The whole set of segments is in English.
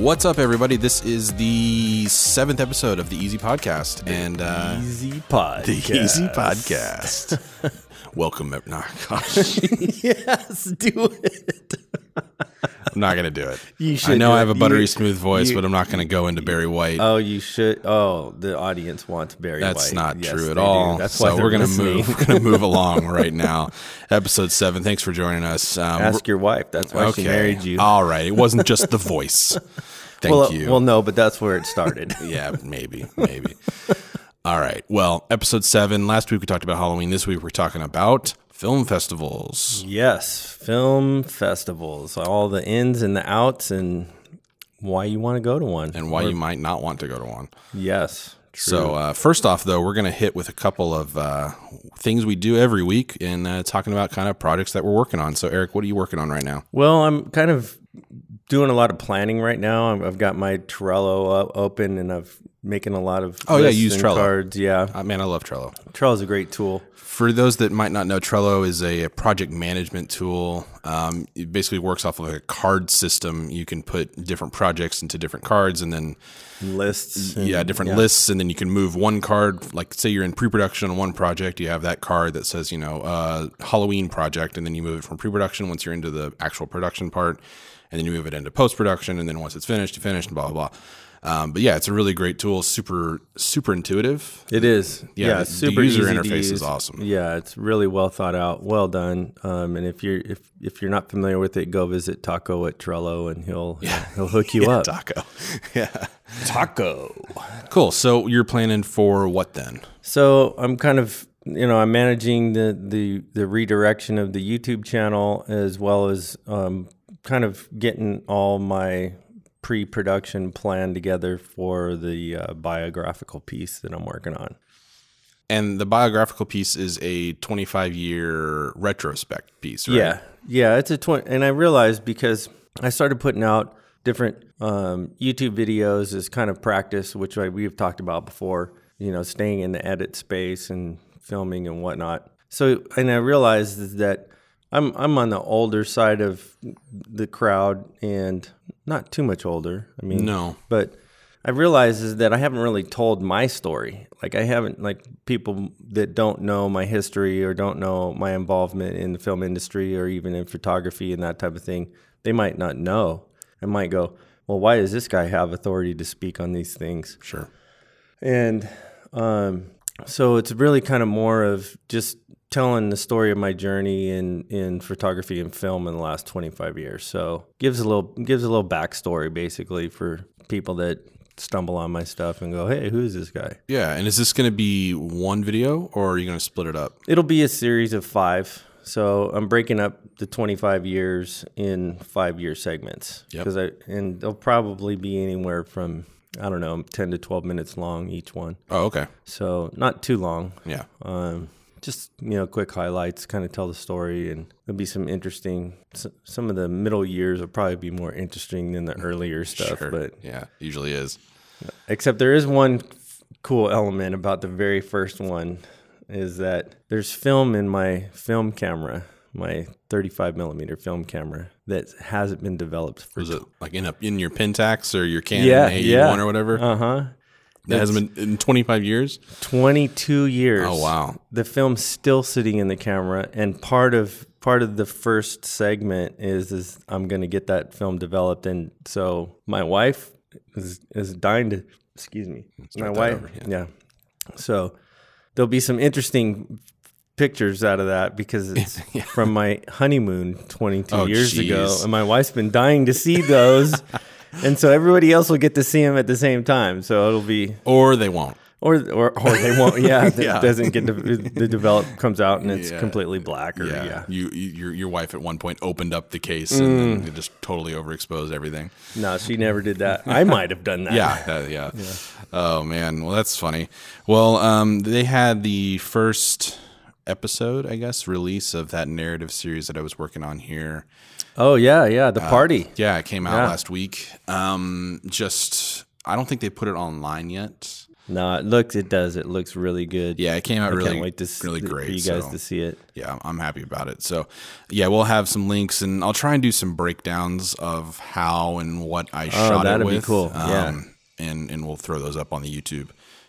What's up, everybody? This is the seventh episode of the Easy Podcast, and uh, Easy Pod. the Easy Podcast. Welcome, no, gosh, yes, do it. I'm not gonna do it. You I know I have a buttery You- smooth voice, you- but I'm not gonna go into Barry White. Oh, you should. Oh, the audience wants Barry White. That's White. not Yes, true at they do. all. That's so why we're gonna listening. move. We're gonna move along right now. Episode seven. Thanks for joining us. Um, Ask your wife. That's why okay. she married you. All right. It wasn't just the voice. Thank well, you. well, no, but that's where it started. Yeah, maybe, maybe. All right. Well, episode seven. Last week we talked about Halloween. This week we're talking about film festivals. yes, film festivals, all the ins and the outs, and why you want to go to one. and why you might not want to go to one. yes, true. So, uh, first off, though, we're going to hit with a couple of uh, things we do every week and uh, talking about kind of projects that we're working on. So, Eric, what are you working on right now? Well, I'm kind of doing a lot of planning right now. I've- got my Trello up, open, and I've making a lot of Oh, yeah, use Trello. cards. Yeah, Uh, man, I love Trello. Trello is a great tool. For those that might not know, Trello is a, project management tool. Um, it basically works off of a card system. You can put different projects into different cards and then Lists. and- yeah, different lists, and then you can move one card. Like, say you're in pre-production on one project, you have that card that says, you know, uh, Halloween project, and then you move it from pre-production once you're into the actual production part, and then you move it into post-production, and then once it's finished, you finish, and blah blah blah. Um, but yeah, it's a really great tool. Super super intuitive. It is. Yeah, Yeah, the- it's the super user easy interface is awesome. Yeah, it's really well thought out, well done. Um, and if you're if if you're not familiar with it, go visit Taco at Trello, and he'll yeah. he'll hook you up. Taco. yeah. Taco. Cool. So you're planning for what then? So I'm kind of you know I'm managing the the the redirection of the YouTube channel as well as um, kind of getting all my pre-production plan together for the uh, biographical piece that I'm working on. And the biographical piece is a 25 year retrospect piece, right? Yeah, yeah, it's a twenty, and I realized because I started putting out different um, YouTube videos as kind of practice, which I, we've talked about before. You know, staying in the edit space and filming and whatnot. So, and I realized that I'm I'm on the older side of the crowd, and not too much older. I mean, No. but I realize is that I haven't really told my story. Like I haven't like people that don't know my history or don't know my involvement in the film industry or even in photography and that type of thing. They might not know. and might go, "Well, why does this guy have authority to speak on these things?" Sure. And um, so it's really kind of more of just telling the story of my journey in, in photography and film in the last 25 years. So gives a little gives a little backstory basically for people that stumble on my stuff and go, "Hey, who is this guy?" Yeah. And is this going to be one video or are you going to split it up? It'll be a series of five. So I'm breaking up the 25 years in five year segments Yep. because I and they'll probably be anywhere from I don't know 10 to 12 minutes long each one. Oh, okay. So not too long. Yeah. Um, just you know, quick highlights, kind of tell the story, and there'll be some interesting. Some of the middle years will probably be more interesting than the earlier stuff, Sure. but yeah, usually is. except there is one f- cool element about the very first one is that there's film in my film camera, my 35 millimeter film camera that hasn't been developed for. Was it like in a, in your Pentax or your Canon Yeah, A1 yeah. or whatever? Uh huh. That hasn't been in 25 years? 22 years. Oh, wow. The film's still sitting in the camera and part of part of the first segment is is I'm going to get that film developed and so my wife is is dying to excuse me. my wife over, yeah. So there'll be some interesting pictures out of that because it's from my honeymoon 22 Oh, years ago and my wife's been dying to see those. and so everybody else will get to see them at the same time. So it'll be Or they won't. or or or they won't. Yeah, it Yeah. doesn't get the, the develop comes out and it's Yeah. completely black. Or Yeah. yeah. You, you your your wife at one point opened up the case and then just totally overexposed everything. no, she never did that. I might have done that. Yeah, that, yeah. Oh man, well that's funny. Well, um, they had the first episode, I guess, release of that narrative series that I was working on here. Oh yeah, yeah. The party. Yeah, it came out Yeah. last week. Um, just I don't think they put it online yet. No, it looks it does. It looks really good. Yeah, it came out I really, can't wait to s- really for great. you guys so, to see it. yeah, I'm happy about it. So, yeah, we'll have some links, and I'll try and do some breakdowns of how and what I shot it that'd be with. cool. Yeah. and and we'll throw those up on the YouTube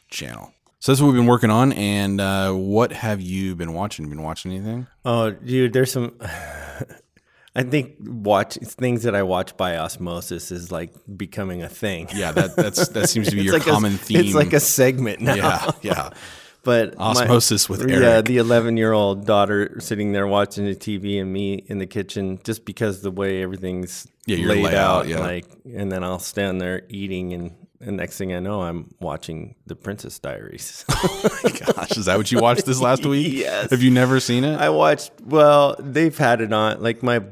channel. So that's what we've been working on. And uh, what have you been watching? Been watching anything? Oh, dude, there's some. I think watch things that I watch by osmosis is like becoming a thing. Yeah, that that's that seems to be your like common a, theme. It's like a segment now. yeah, yeah. But my- Osmosis with Yeah, the 11 year old daughter sitting there watching the TV and me in the kitchen, just because the way everything's Yeah, laid layout, out. yeah. Like, and then I'll stand there eating, and, and next thing I know, I'm watching The Princess Diaries. Oh my gosh, is that what you watched this last week? Yes. Have you never seen it? I watched. Well, they've had it on. Like my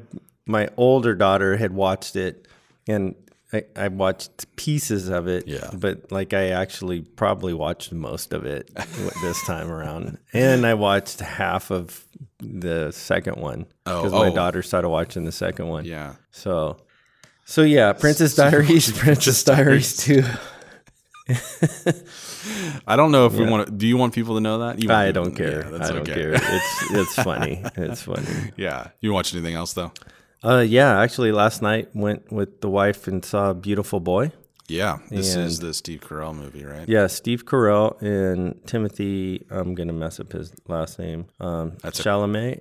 my older daughter had watched it, and I, I watched pieces of it. Yeah. But like I actually probably watched most of it this time around, and I watched half of the second one because oh, my oh. daughter started watching the second one. yeah. So. So yeah, Princess Diaries, Princess Diaries two. I don't know if we want to. Do you want people to know that? I don't care. Yeah, I don't okay. care. It's it's funny. It's funny. Yeah. You watch anything else though? Uh, yeah, actually, last night went with the wife and saw Beautiful Boy. Yeah. This is the Steve Carell movie, right? Yeah, Steve Carell and Timothy. I'm gonna mess up his last name. Um, That's a-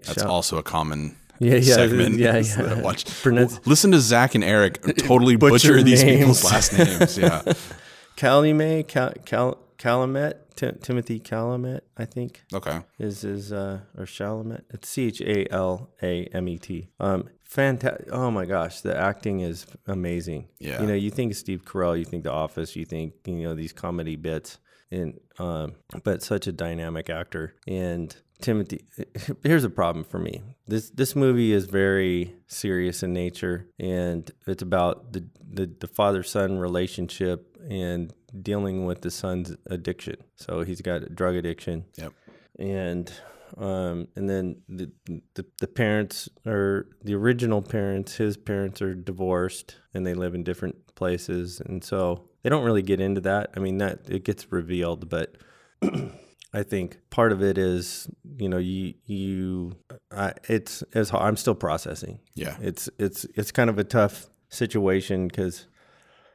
That's Chal- also a common Yeah, yeah, segment. yeah, is yeah. Watch. Pronounce- Listen to Zach and Eric totally Butcher butcher, these people's last names. Yeah. Calumet, Cal, Cal, Calamet, Ti- Timothy Calamet, I think Okay. is his uh, or Chalamet. It's C H A L A M E T. Um, fantastic. Oh my gosh, the acting is amazing. Yeah. You know, you think Steve Carell, you think The Office, you think you know these comedy bits, and um, but such a dynamic actor and. Timothy, here's a problem for me. This this movie is very serious in nature, and it's about the the, the father son relationship and dealing with the son's addiction. So he's got a drug addiction, Yep. and um, and then the, the the parents are the original parents. His parents are divorced, and they live in different places, and so they don't really get into that. I mean, that it gets revealed, but. I think part of it is, you know, you you, I, it's as I'm still processing. Yeah. It's it's it's kind of a tough situation because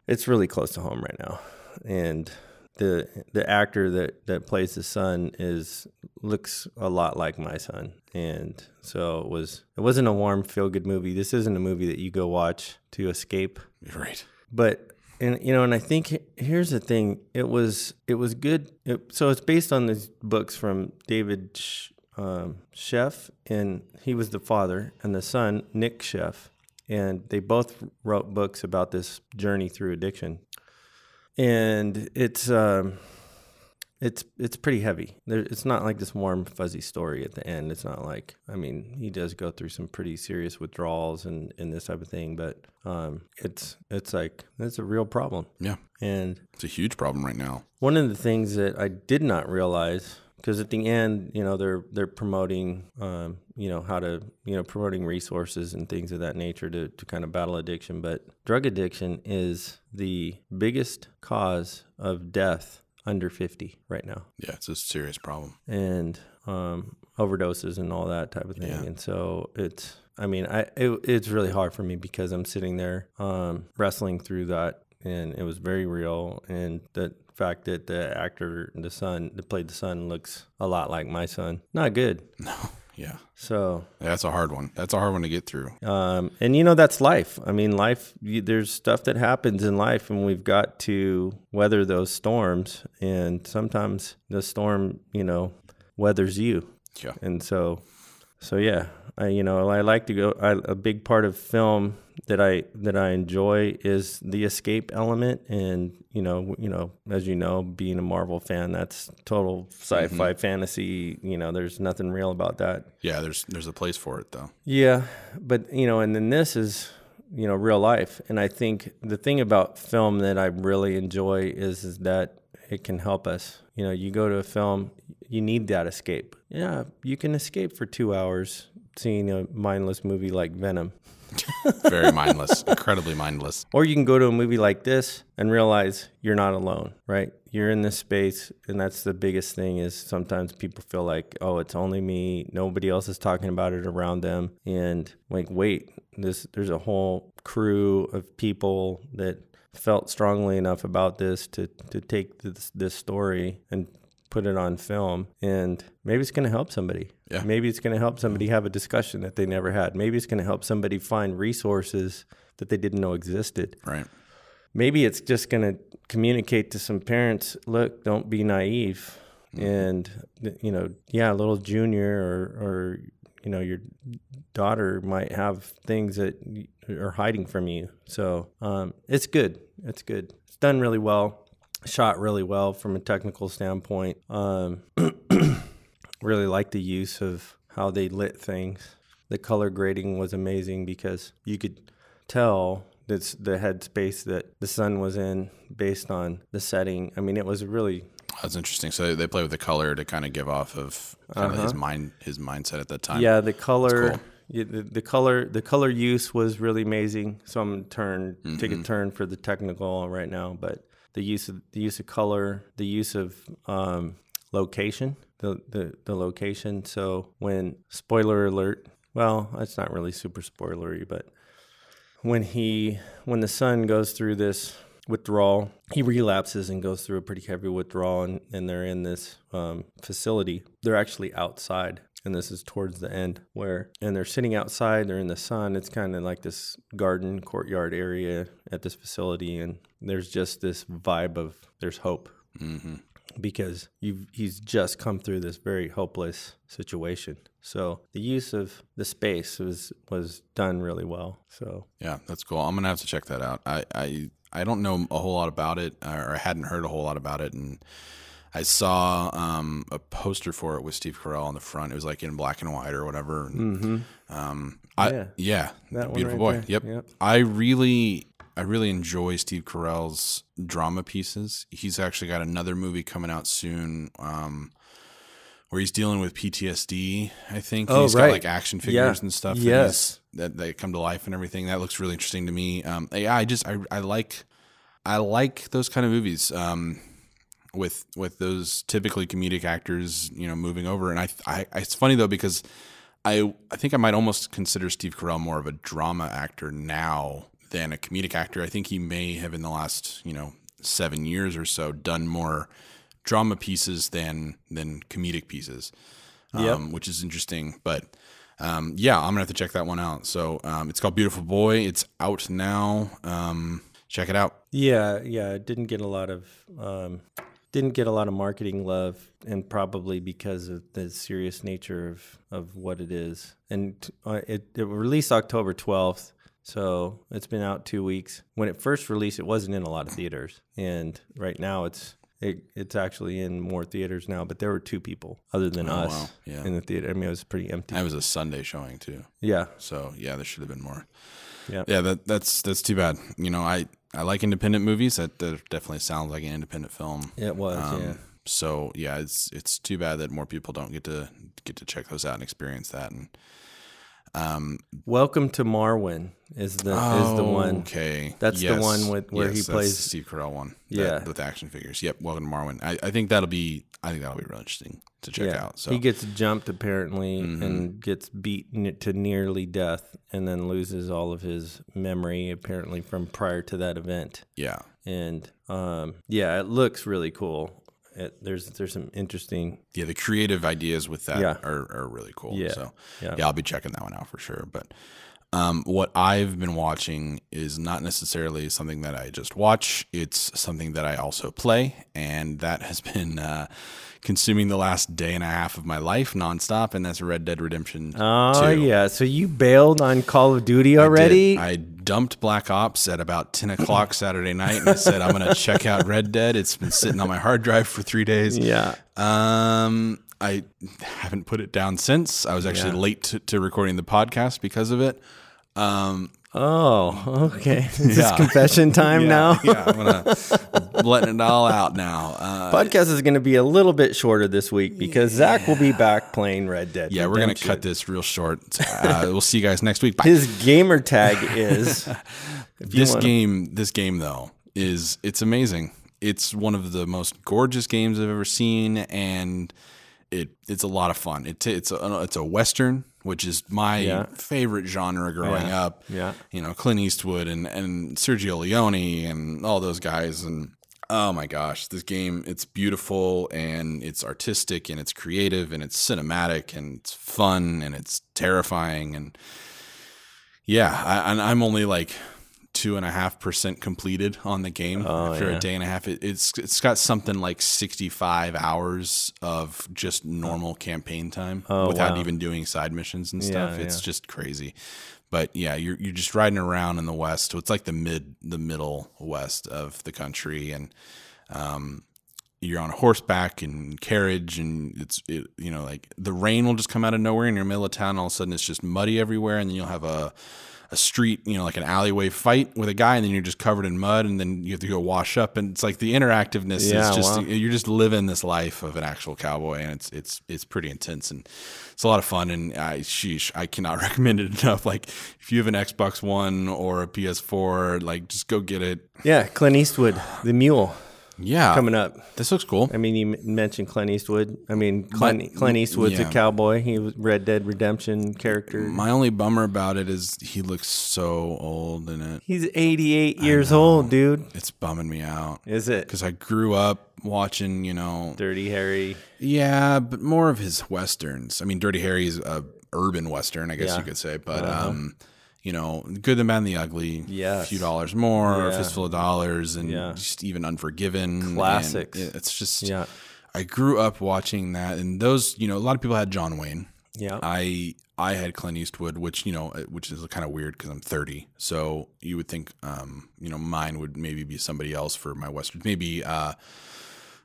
it's really close to home right now, and the the actor that that plays the son is looks a lot like my son, and so it was it wasn't a warm feel good movie. This isn't a movie that you go watch to escape, right. but and you know, and I think here's the thing: it was it was good. It, so it's based on these books from David Sh- um, Sheff, and he was the father, and the son Nick Sheff, and they both wrote books about this journey through addiction. And it's um, it's it's pretty heavy. There, it's not like this warm fuzzy story at the end. It's not like I mean he does go through some pretty serious withdrawals and, and this type of thing, but um, it's it's like it's a real problem. Yeah. And It's a huge problem right now. one of the things that I did not realize, because at the end, you know, they're they're promoting, um, you know, how to, you know, promoting resources and things of that nature to to kind of battle addiction. But drug addiction is the biggest cause of death under fifty right now Yeah, it's a serious problem. and um, overdoses and all that type of thing. Yeah. And so it's, I mean, I it, it's really hard for me because I'm sitting there um, wrestling through that, and it was very real. And the fact that the actor, the son that played the son, looks a lot like my son, not good. No. Yeah. So That's a hard one. That's a hard one to get through. um, and you know that's life. I mean, life. You, there's stuff that happens in life, and we've got to weather those storms. And sometimes the storm, you know, weathers you. Yeah. And so, so yeah, I you know I like to go. I, a big part of film that I that I enjoy is the escape element, and you know you know as you know, being a Marvel fan, that's total sci-fi mm-hmm. fantasy. You know, there's nothing real about that. Yeah, there's there's a place for it though. Yeah, but you know, and then this is you know real life, and I think the thing about film that I really enjoy is is that it can help us. You know, you go to a film, you need that escape. Yeah, you can escape for two hours, seeing a mindless movie like Venom. Very mindless, incredibly mindless. Or you can go to a movie like this and realize you're not alone, right? You're in this space, and that's the biggest thing. Is sometimes people feel like, oh, it's only me. Nobody else is talking about it around them, and like, wait, this there's a whole crew of people that felt strongly enough about this to to take this this story and put it on film and maybe it's going to help somebody. Yeah. maybe it's going to help somebody have a discussion that they never had. Maybe it's going to help somebody find resources that they didn't know existed. Right. maybe it's just going to communicate to some parents look don't be naive and you know yeah a little junior or or you know your daughter might have things that are hiding from you. So um, it's good. It's good. It's done really well shot really well from a technical standpoint um, really like the use of how they lit things the color grading was amazing because you could tell that's the headspace that the sun was in based on the setting. I mean, it was really That's interesting. So they play with the color to kind of give off of kind of his mind, his mindset at that time. Uh-huh. yeah. The color, cool. yeah, the, the color, the color use was really amazing. So I'm gonna turn take a turn for the technical right now, but the use of the use of color, the use of um, location, the, the the location. So when spoiler alert, well, it's not really super spoilery, but when he when the son goes through this withdrawal he relapses and goes through a pretty heavy withdrawal and, and they're in this um, facility they're actually outside and this is towards the end where and they're sitting outside they're in the sun it's kind of like this garden courtyard area at this facility and there's just this vibe of there's hope hmm because you've, he's just come through this very hopeless situation. So the use of the space was was done really well. So Yeah, that's cool. I'm gonna have to check that out. I I, I don't know a whole lot about it, or I hadn't heard a whole lot about it, and I saw um, a poster for it with Steve Carell on the front. It was like in black and white or whatever. And, um, I, Yeah. yeah, That one beautiful right boy. there. Yep. Yep. I really, I really enjoy Steve Carell's drama pieces. He's actually got another movie coming out soon. Um, where he's dealing with PTSD, I think. Oh, he's right. got like action figures Yeah. and stuff. that Yes. that that come to life and everything. That looks really interesting to me. Um, yeah, I just I, I like I like those kind of movies. Um, with with those typically comedic actors, you know, moving over. And I, I it's funny though because I I think I might almost consider Steve Carell more of a drama actor now than a comedic actor. I think he may have in the last you know seven years or so done more drama pieces than than comedic pieces, um, Yep. which is interesting. But um, yeah, I'm gonna have to check that one out. So um, it's called Beautiful Boy. It's out now. Um, check it out. yeah, yeah, it didn't get a lot of um, didn't get a lot of marketing love, and probably because of the serious nature of of what it is. And uh, it it released October twelfth. So it's been out two weeks. When it first released, it wasn't in a lot of theaters, and right now it's it, it's actually in more theaters now. But there were two people other than Oh, us wow. Yeah. in the theater. I mean, it was pretty empty. That was a Sunday showing too. yeah, So yeah, there should have been more. Yeah. yeah. That that's that's too bad. You know, I I like independent movies. That, that definitely sounds like an independent film. it was. Um, yeah. So yeah, it's it's too bad that more people don't get to get to check those out and experience that. And um, Welcome to Marwen is the is the one. Okay, That's the one with- where he that's plays- the Steve Carell one. Yeah. that, with action figures. Yep. Welcome to Marwen. I, I think that'll be I think that'll be really interesting to check yeah, out. So Mm-hmm. he gets jumped apparently and gets beaten to nearly death, and then loses all of his memory apparently from prior to that event. yeah, And um, yeah, it looks really cool. It, there's there's some interesting. yeah. The creative ideas with that Yeah. are, are really cool. Yeah. So Yeah. yeah, I'll be checking that one out for sure. But um, what I've been watching is not necessarily something that I just watch. It's something that I also play, and that has been uh, consuming the last day and a half of my life nonstop, and that's Red Dead Redemption. Oh 2. yeah, so you bailed on Call of Duty I did. already? I dumped Black Ops at about 10 o'clock Saturday night, and I said, I'm going to check out Red Dead. It's been sitting on my hard drive for three days. yeah. Um, I haven't put it down since. I was actually Yeah. late to, to recording the podcast because of it. Um, Oh, okay. Is this confession time now? yeah, I'm gonna letting it all out now. Uh, Podcast is going to be a little bit shorter this week because Zach will be back playing Red Dead. yeah, we're gonna cut this real short. Uh, we'll see you guys next week. Bye. His gamer tag is this game this game though is it's amazing it's one of the most gorgeous games i've ever seen and it it's a lot of fun it, it's a it's a western which is my Yeah. favorite genre growing Yeah. up Yeah. you know clint eastwood and and sergio leone and all those guys and oh my gosh this game it's beautiful and it's artistic and it's creative and it's cinematic and it's fun and it's terrifying and yeah, I, and I'm only like two and a half percent completed on the game Oh, after yeah. a day and a half. It, it's it's got something like 65 hours of just normal campaign time Oh, without wow. even doing side missions and stuff. Yeah, it's yeah. just crazy. But yeah, you're you're just riding around in the west. So it's like the mid the middle west of the country, and um, you're on horseback and carriage, and it's it, you know like the rain will just come out of nowhere in your middle of town. All of a sudden, it's just muddy everywhere, and then you'll have a a street, you know, like an alleyway fight with a guy, and then you're just covered in mud, and then you have to go wash up, and it's like the interactiveness Yeah, is just wow. you're just living this life of an actual cowboy, and it's it's it's pretty intense, and it's a lot of fun, and I sheesh, I cannot recommend it enough. Like if you have an Xbox One or a PS4, like just go get it. yeah, Clint Eastwood, the mule Yeah, coming up. this looks cool. I mean, you mentioned Clint Eastwood. I mean, Clint, Clint Eastwood's yeah. a cowboy. He was Red Dead Redemption character. My only bummer about it is he looks so old in it. He's 88 years old, dude. It's bumming me out Is it? because I grew up watching, you know, Dirty Harry. yeah, but more of his westerns. I mean, Dirty Harry is a urban western, I guess Yeah. you could say, but um, you know, Good, the Bad, and the Ugly. Yeah, a few dollars more, Yeah. a fistful of dollars, and Yeah. just even Unforgiven. and Classics. it- it's just, Yeah. I grew up watching that, and those, you know, a lot of people had John Wayne. Yeah. I I had Clint Eastwood, which you know, which is kind of weird because I'm 30. So you would think, um, you know, mine would maybe be somebody else for my western. Maybe uh,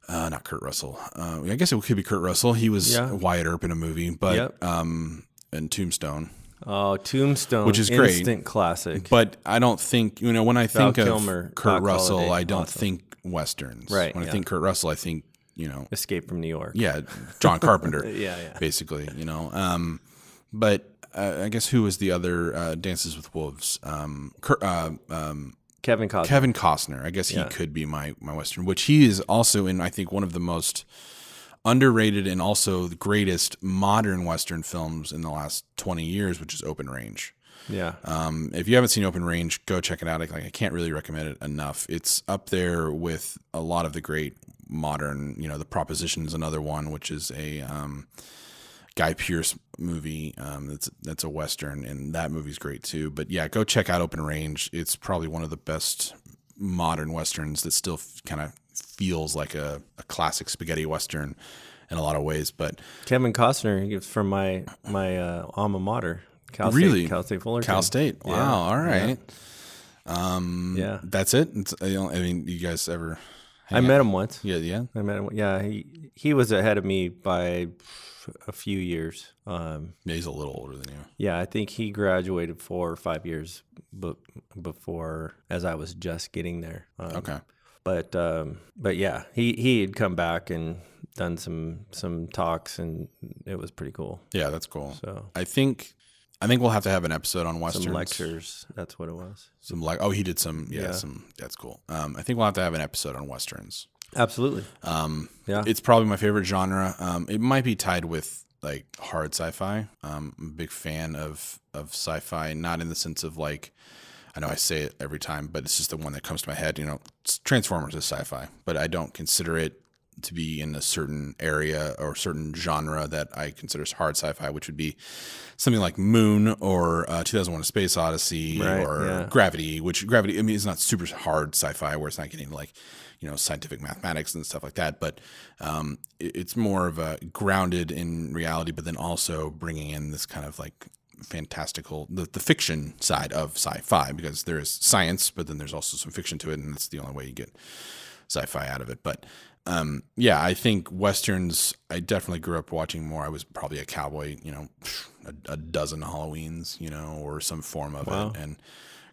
uh, not Kurt Russell. Uh, I guess it could be Kurt Russell. He was Yeah. Wyatt Earp in a movie, but Yep. um, and Tombstone. Oh, Tombstone, Which is great. instant classic. But I don't think you know when I think Kilmer, of Kurt Doc Russell, Holliday, I don't awesome. think westerns. Right, When I think Kurt Russell, I think you know, Escape from New York. yeah, John Carpenter. Yeah, yeah. basically, you know. Um, but uh, I guess who was the other uh, Dances with Wolves? Um, Kurt, uh, um, Kevin Costner. Kevin Costner. I guess he Yeah. could be my my western, which he is also in. I think one of the most underrated and also the greatest modern western films in the last twenty years, which is Open Range. yeah. Um, if you haven't seen Open Range, go check it out. Like I can't really recommend it enough. It's up there with a lot of the great modern. You know, The Proposition is another one, which is a um, Guy Pearce movie. Um, that's that's a western, and that movie's great too. But yeah, go check out Open Range. It's probably one of the best modern westerns that still kind of feels like a, a classic spaghetti western in a lot of ways. But Kevin Costner from my my uh, alma mater. Cal Really? State, Cal State Fullerton. Cal State, wow, Yeah. all right. Um, Yeah. that's it. It's, I don't- I mean, you guys ever? I met him once. Yeah, yeah. I met him. Yeah, he he was ahead of me by a few years. Um, Yeah, He's a little older than you. yeah, I think he graduated four or five years b- before, as I was just getting there. Um, Okay. But um, but yeah, he he had come back and done some some talks, and it was pretty cool. Yeah, that's cool. So I think, I think we'll have to have an episode on westerns. some lectures. That's what it was. Some like, oh, he did some. Yeah, Yeah. some. That's cool. Um, I think we'll have to have an episode on westerns. Absolutely. Um, Yeah. it's probably my favorite genre. Um, it might be tied with like hard sci-fi. Um, I'm a big fan of of sci-fi, not in the sense of like I know I say it every time, but it's just the one that comes to my head. You know, Transformers is sci-fi, but I don't consider it to be in a certain area or certain genre that I consider hard sci-fi, which would be something like Moon or uh, 2001: A Space Odyssey Right, or yeah. Gravity. Which Gravity, I mean, it's not super hard sci-fi where it's not getting like you know scientific mathematics and stuff like that, but um, it, it's more of a grounded in reality, but then also bringing in this kind of like fantastical the, the fiction side of sci-fi because there is science but then there's also some fiction to it and that's the only way you get sci-fi out of it. But um, yeah i think westerns i definitely grew up watching more. I was probably a cowboy you know a, a dozen halloweens you know or some form of Wow. it and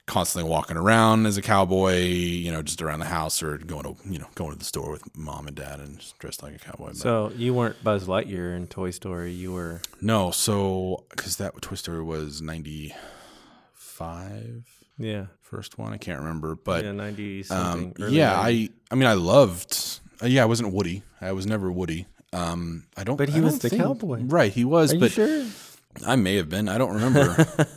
constantly walking around as a cowboy, you know, just around the house or going to, you know, going to the store with mom and dad and just dressed like a cowboy. But So you weren't Buzz Lightyear in Toy Story. You were no, so because that Toy Story was 95, yeah, first one. I can't remember, but yeah, ninety um, something. early yeah, 90s. I, I mean, I loved, uh, yeah, I wasn't Woody. I was never Woody. Um, I don't, But he I was the think- cowboy. right? He was, Are you but sure? I may have been. I don't remember.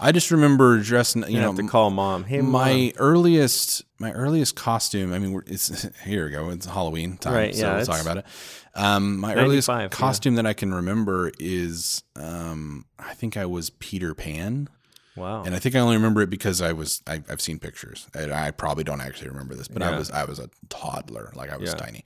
I just remember dressing. You You know, have to call mom. Hey, my mom. earliest my earliest costume. I mean, it's here we go. It's Halloween time, Right, so yeah, we'll talk about it. Um, my earliest 95, yeah. costume that I can remember is um, I think I was Peter Pan. Wow. And I think I only remember it because I was I, I've seen pictures. And I probably don't actually remember this, but I was I was a toddler, like I was Yeah. tiny.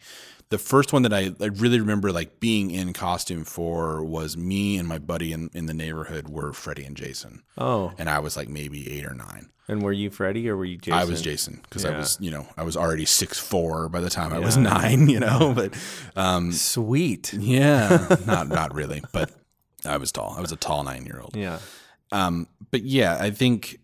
The first one that I, I really remember like being in costume for was me and my buddy in, in the neighborhood were Freddie and Jason, oh, and I was like maybe eight or nine. and were you Freddy or were you Jason? I was Jason because I was you know I was already six four by the time I was nine, you know. But um, Sweet. yeah, not not really, but I was tall. I was a tall nine year old. Yeah. Um, but yeah, I think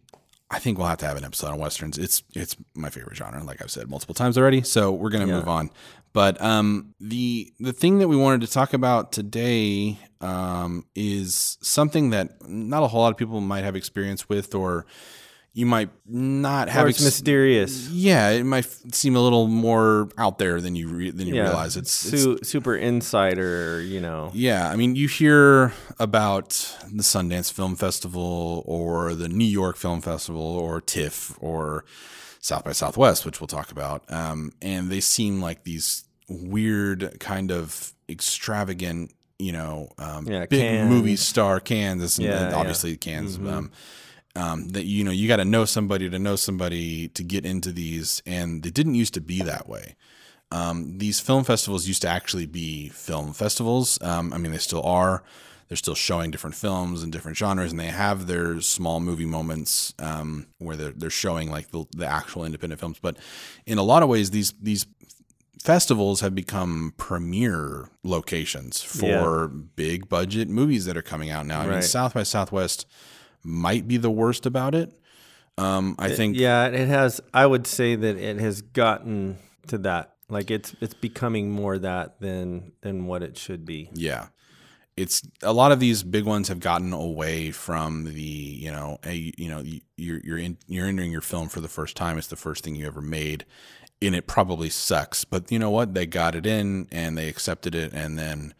I think we'll have to have an episode on westerns. It's it's my favorite genre, like I've said multiple times already. So we're gonna move on. But um, the the thing that we wanted to talk about today um, is something that not a whole lot of people might have experience with, or you might not have. Or it's ex- mysterious. yeah, it might f- seem a little more out there than you re- than you Yeah. realize. It's, it's super insider, you know. yeah, I mean, you hear about the Sundance Film Festival or the New York Film Festival or TIFF or South by Southwest, which we'll talk about, um, and they seem like these weird kind of extravagant, you know, um, Yeah, big Cannes. movie star Kansas, and, Yeah, and yeah. Mm-hmm. obviously. Um, um, that you know, you got to know somebody to know somebody to get into these, and they didn't used to be that way um, these film festivals used to actually be film festivals. Um, I mean, they still are. They're still showing different films and different genres, and they have their small movie moments um, where they're they're showing like the, the actual independent films. But in a lot of ways, these these festivals have become premier locations for big budget movies that are coming out now. I mean, South by Southwest might be the worst about it. Um, I think Yeah, it has. I would say that it has gotten to that. Like it's it's becoming more that than than what it should be. Yeah. It's a lot of these big ones have gotten away from the, you know, a, you know, you- you're you're in, you're entering your film for the first time. It's the first thing you ever made, and it probably sucks. But you know what? They got it in and they accepted it, and then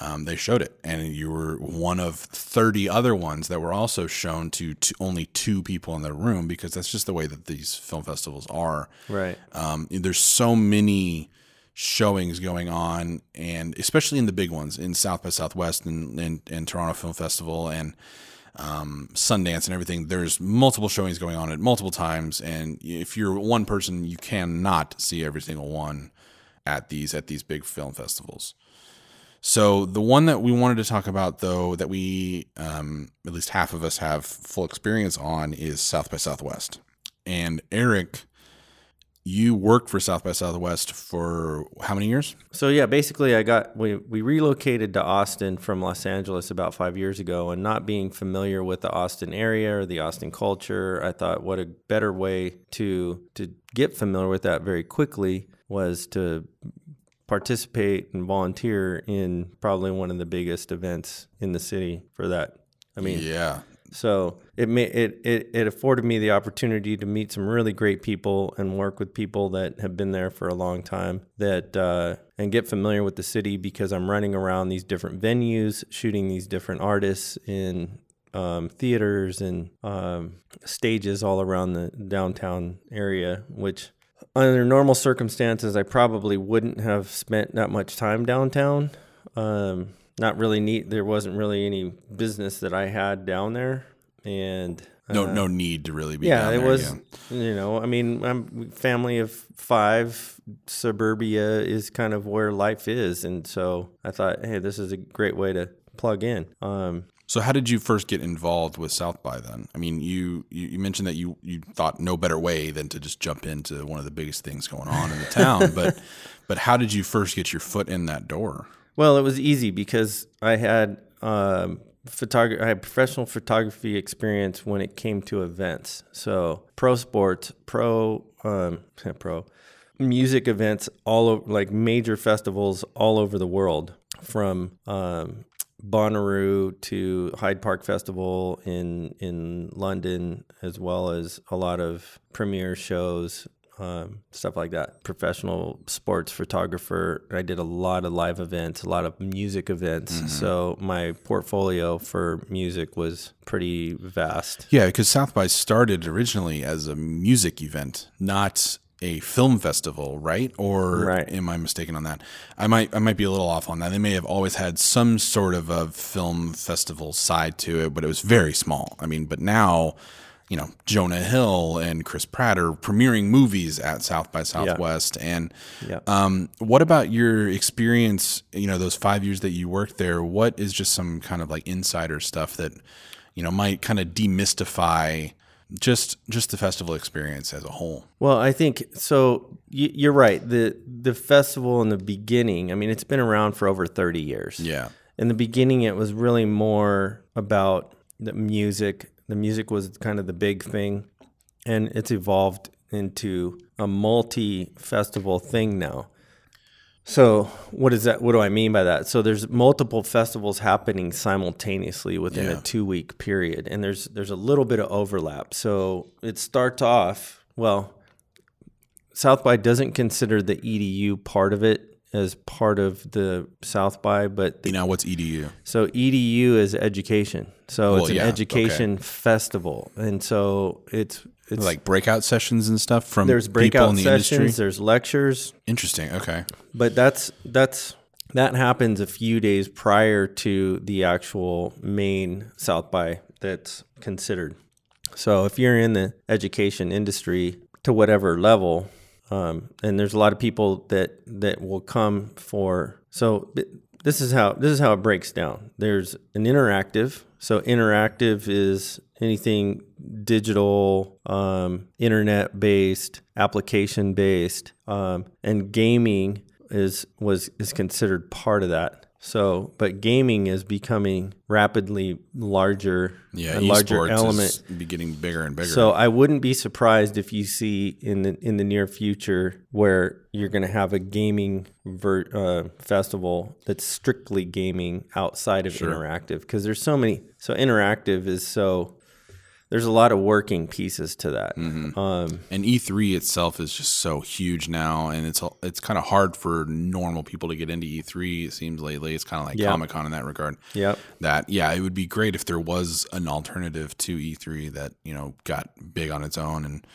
um, they showed it, and you were one of thirty other ones that were also shown to, to only two people in the room because that's just the way that these film festivals are. Right. um, there's so many showings going on and especially in the big ones in south by southwest and, and, and toronto film festival and um, sundance and everything. There's multiple showings going on at multiple times and if you're one person you cannot see every single one at these at these big film festivals so the one that we wanted to talk about, though, that we um, at least half of us have full experience on, is South by Southwest. And Eric, you worked for South by Southwest for how many years? So yeah, basically, I got we we relocated to Austin from Los Angeles about five years ago, and not being familiar with the Austin area or the Austin culture, I thought what a better way to to get familiar with that very quickly was to participate and volunteer in probably one of the biggest events in the city for that. I mean, yeah, so it may it, it it afforded me the opportunity to meet some really great people and work with people that have been there for a long time that uh, and get familiar with the city because I'm running around these different venues, shooting these different artists in um, theaters and um, stages all around the downtown area, which under normal circumstances I probably wouldn't have spent that much time downtown. Um, not really neat. There wasn't really any business that I had down there, and no, no need to really be. yeah, it was. yeah. You know, I mean, I'm family of five. Suburbia is kind of where life is, and so I thought, hey, this is a great way to plug in. Um, So how did you first get involved with South by then? I mean, you you, mentioned that you you thought no better way than to just jump into one of the biggest things going on in the town, but but how did you first get your foot in that door? Well, it was easy because I had um, photography. I had professional photography experience when it came to events. So pro sports, pro, um, pro music events, all over, like major festivals all over the world, from um, Bonnaroo to Hyde Park Festival in in London, as well as a lot of premiere shows, um, stuff like that. Professional sports photographer. I did a lot of live events, a lot of music events. Mm-hmm. So my portfolio for music was pretty vast. Yeah, because South by started originally as a music event, not a film festival, right? Or Right. am I mistaken on that? I might I might be a little off on that. They may have always had some sort of a film festival side to it, but it was very small. I mean, but now, you know, Jonah Hill and Chris Pratt are premiering movies at South by Southwest. And Yeah. um, what about your experience? You know, those five years that you worked there. What is just some kind of like insider stuff that you know might kind of demystify just just the festival experience as a whole? Well, I think so. y- You're right. the The festival in the beginning. I mean, it's been around for over 30 years. Yeah, in the beginning it was really more about the music the music was kind of the big thing and it's evolved into a multi festival thing now so what is that what do i mean by that so there's multiple festivals happening simultaneously within Yeah. a two week period and there's there's a little bit of overlap so it starts off well South by doesn't consider the EDU part of it as part of the South by, but the, you know what's EDU? so EDU is education. So Well, it's an yeah, education festival, and so it's it's Like breakout sessions and stuff from there's people breakout in the sessions, industry. there's lectures, Interesting. Okay. But that's that's that happens a few days prior to the actual main South by that's considered. So if you're in the education industry to whatever level, um, and there's a lot of people that that will come for. So this is how this is how it breaks down. There's an interactive. So interactive is anything digital, um, internet based, application based, um, and gaming is was is considered part of that. So, but gaming is becoming rapidly larger, Yeah, a larger element. is be getting bigger and bigger. So I wouldn't be surprised if you see in the in the near future where you're going to have a gaming ver, uh, festival that's strictly gaming outside of interactive because there's so many. So interactive is so there's a lot of working pieces to that. Mm-hmm. Um, and E3 itself is just so huge now, and it's it's kind of hard for normal people to get into E3. It seems lately it's kind of like. Comic Con in that regard. yep. That yeah, it would be great if there was an alternative to E3 that you know got big on its own, and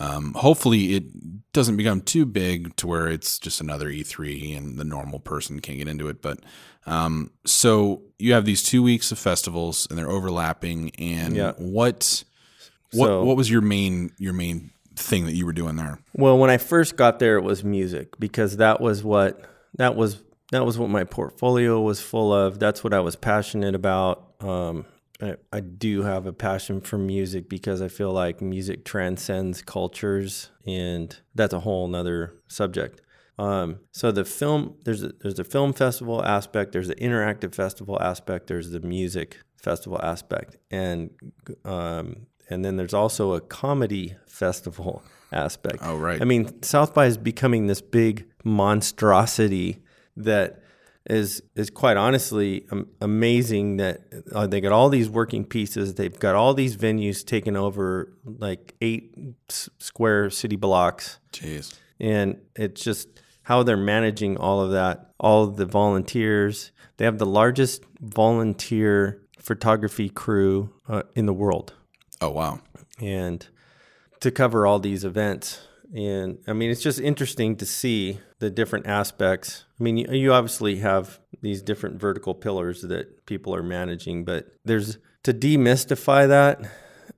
um, hopefully it doesn't become too big to where it's just another E3 and the normal person can't get into it. But um, so you have these two weeks of festivals and they're overlapping. And Yeah. what what So- what was your main your main thing that you were doing there? Well, when I first got there, it was music because that was what that was that was what my portfolio was full of. That's what I was passionate about. Um, I, I do have a passion for music because I feel like music transcends cultures, and that's a whole nother subject. Um, so the film there's a, there's a film festival aspect, there's the interactive festival aspect, there's the music festival aspect, and um, and then there's also a comedy festival aspect. Oh, right. I mean, South by is becoming this big monstrosity that is is quite honestly amazing. That uh, they got all these working pieces. They've got all these venues taken over, like eight s- square city blocks Jeez. and it's just how they're managing all of that all of the volunteers they have the largest volunteer photography crew uh, in the world Oh wow. and to cover all these events and i mean it's just interesting to see the different aspects i mean you, you obviously have these different vertical pillars that people are managing but there's to demystify that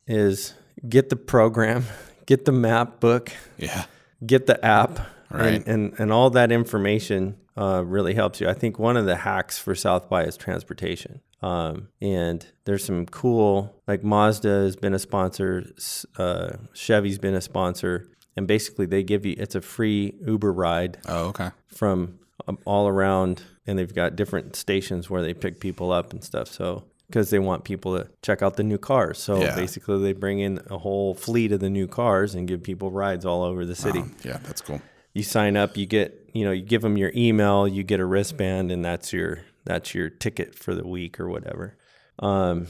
is get the program get the map book Yeah. get the app Right. and, and, and all that information uh, really helps you. I think one of the hacks for South by is transportation. Um, and there's some cool, like Mazda has been a sponsor, uh, Chevy's been a sponsor, and basically they give you it's a free Uber ride Oh okay. from um, all around, and they've got different stations where they pick people up and stuff. So because they want people to check out the new cars. So Yeah. basically, they bring in a whole fleet of the new cars and give people rides all over the city. Um, yeah, that's cool. You sign up, you get you know you give them your email, you get a wristband, and that's your that's your ticket for the week or whatever. Um,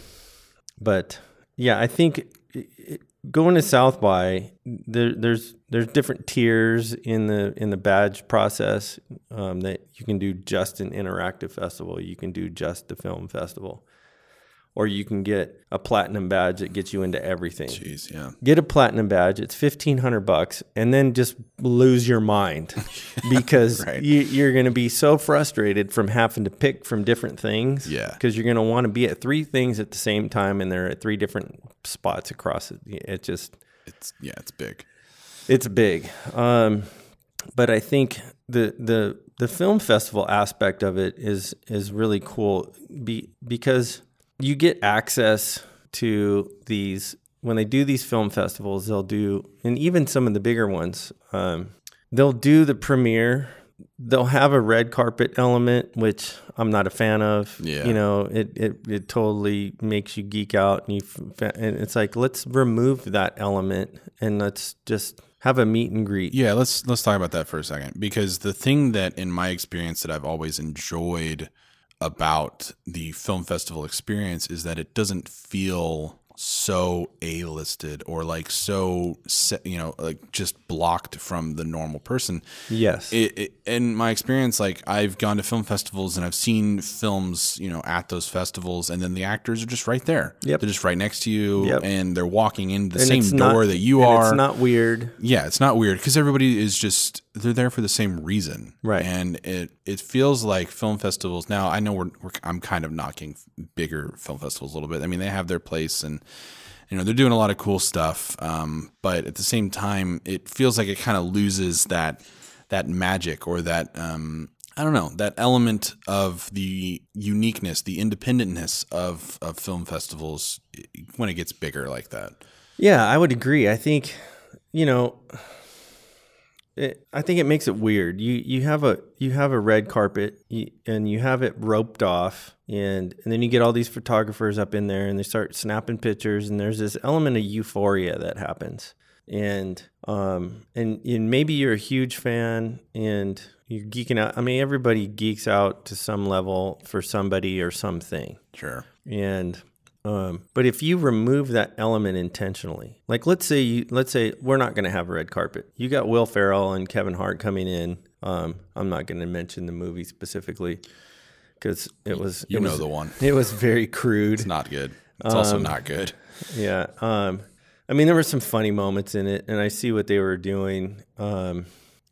but yeah, I think it, it, going to South by there, there's there's different tiers in the in the badge process um, that you can do just an interactive festival, you can do just the film festival, or you can get a platinum badge that gets you into everything. Jeez, yeah. Get a platinum badge. It's fifteen hundred bucks, and then just lose your mind because Right. you, you're going to be so frustrated from having to pick from different things. Yeah. because you're going to want to be at three things at the same time, and they're at three different spots across it. It just It's yeah, it's big. it's big. Um, but I think the the the film festival aspect of it is is really cool be, because you get access to these when they do these film festivals. They'll do and even some of the bigger ones. Um, they'll do the premiere. They'll have a red carpet element, which I'm not a fan of. Yeah. You know, it, it, it totally makes you geek out, and you and it's like let's remove that element and let's just have a meet and greet. Yeah, let's let's talk about that for a second because the thing that in my experience that I've always enjoyed about the film festival experience is that it doesn't feel so a-listed or like so you know like just blocked from the normal person Yes. it, it, in my experience, like I've gone to film festivals and I've seen films, you know, at those festivals, and then the actors are just right there. Yep. They're just right next to you, Yep. and they're walking into the And same door not- that you and are. It's not weird. yeah, it's not weird because everybody is just they're there for the same reason, Right. And it it feels like film festivals now. I know we're, we're I'm kind of knocking bigger film festivals a little bit. I mean, they have their place and you know they're doing a lot of cool stuff um, but at the same time it feels like it kind of loses that that magic or that um, i don't know that element of the uniqueness the independentness of, of film festivals when it gets bigger like that Yeah, I would agree. I think, you know, it, I think it makes it weird. You you have a you have a red carpet you, and you have it roped off, and and then you get all these photographers up in there, and they start snapping pictures, and there's this element of euphoria that happens, and um and and maybe you're a huge fan and you're geeking out. I mean, everybody geeks out to some level for somebody or something. sure And um, but if you remove that element intentionally, like let's say you let's say we're not going to have a red carpet. You got Will Ferrell and Kevin Hart coming in. Um, I'm not going to mention the movie specifically because it was you it know was, the one It was very crude. it's not good it's also Um, not good Yeah. Um, I mean, there were some funny moments in it, and I see what they were doing. Um,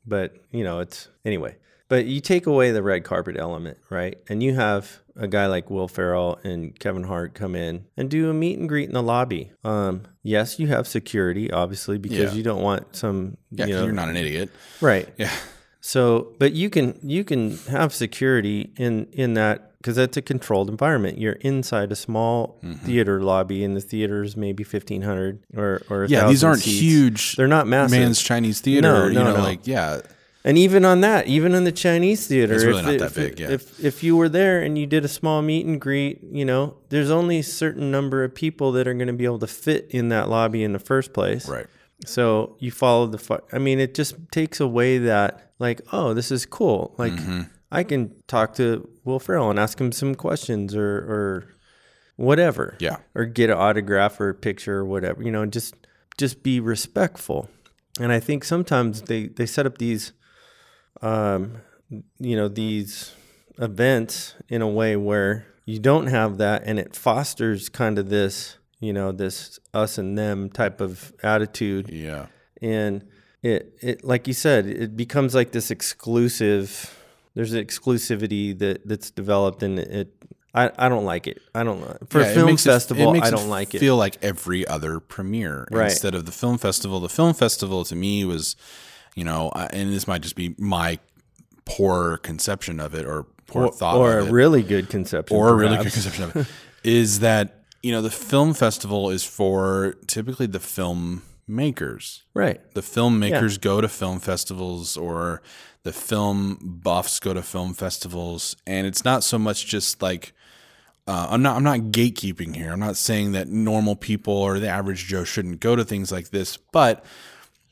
but you know, it's anyway. But you take away the red carpet element, right? And you have a guy like Will Ferrell and Kevin Hart come in and do a meet and greet in the lobby. Um, yes, you have security, obviously, because Yeah. you don't want some, yeah you know, you're not an idiot right. yeah So, but you can you can have security in in that because that's a controlled environment. You're inside a small Mm-hmm. theater lobby, and the theater is maybe fifteen hundred or or yeah these aren't seats. huge They're not massive. Mann's chinese theater No, you know no. like yeah And even on that, even in the Chinese theater, It's really if not it- that if big, yeah. If if you were there and you did a small meet and greet, you know, there's only a certain number of people that are going to be able to fit in that lobby in the first place. right So you follow the. fu- I mean, it just takes away that, like, oh, this is cool. Like, Mm-hmm. I can talk to Will Ferrell and ask him some questions or or whatever. Yeah. Or get an autograph or a picture or whatever. You know, just just be respectful. And I think sometimes they they set up these, um, you know, these events in a way where you don't have that, and it fosters kind of this, you know, this us and them type of attitude yeah and it it like you said it becomes like this exclusive there's an exclusivity that that's developed and it I, I don't like it. I don't for Yeah, a film it- festival. it makes I don't like it. Feel like every other premiere Right. instead of the film festival. The film festival to me was, you know, and this might just be my poor conception of it or poor or, thought or a it, really good conception, or a really good conception of it, is that you know the film festival is for typically the film makers. right. The filmmakers go to film festivals or the film buffs go to film festivals and it's not so much just like uh, I'm not I'm not gatekeeping here. I'm not saying that normal people or the average Joe shouldn't go to things like this, but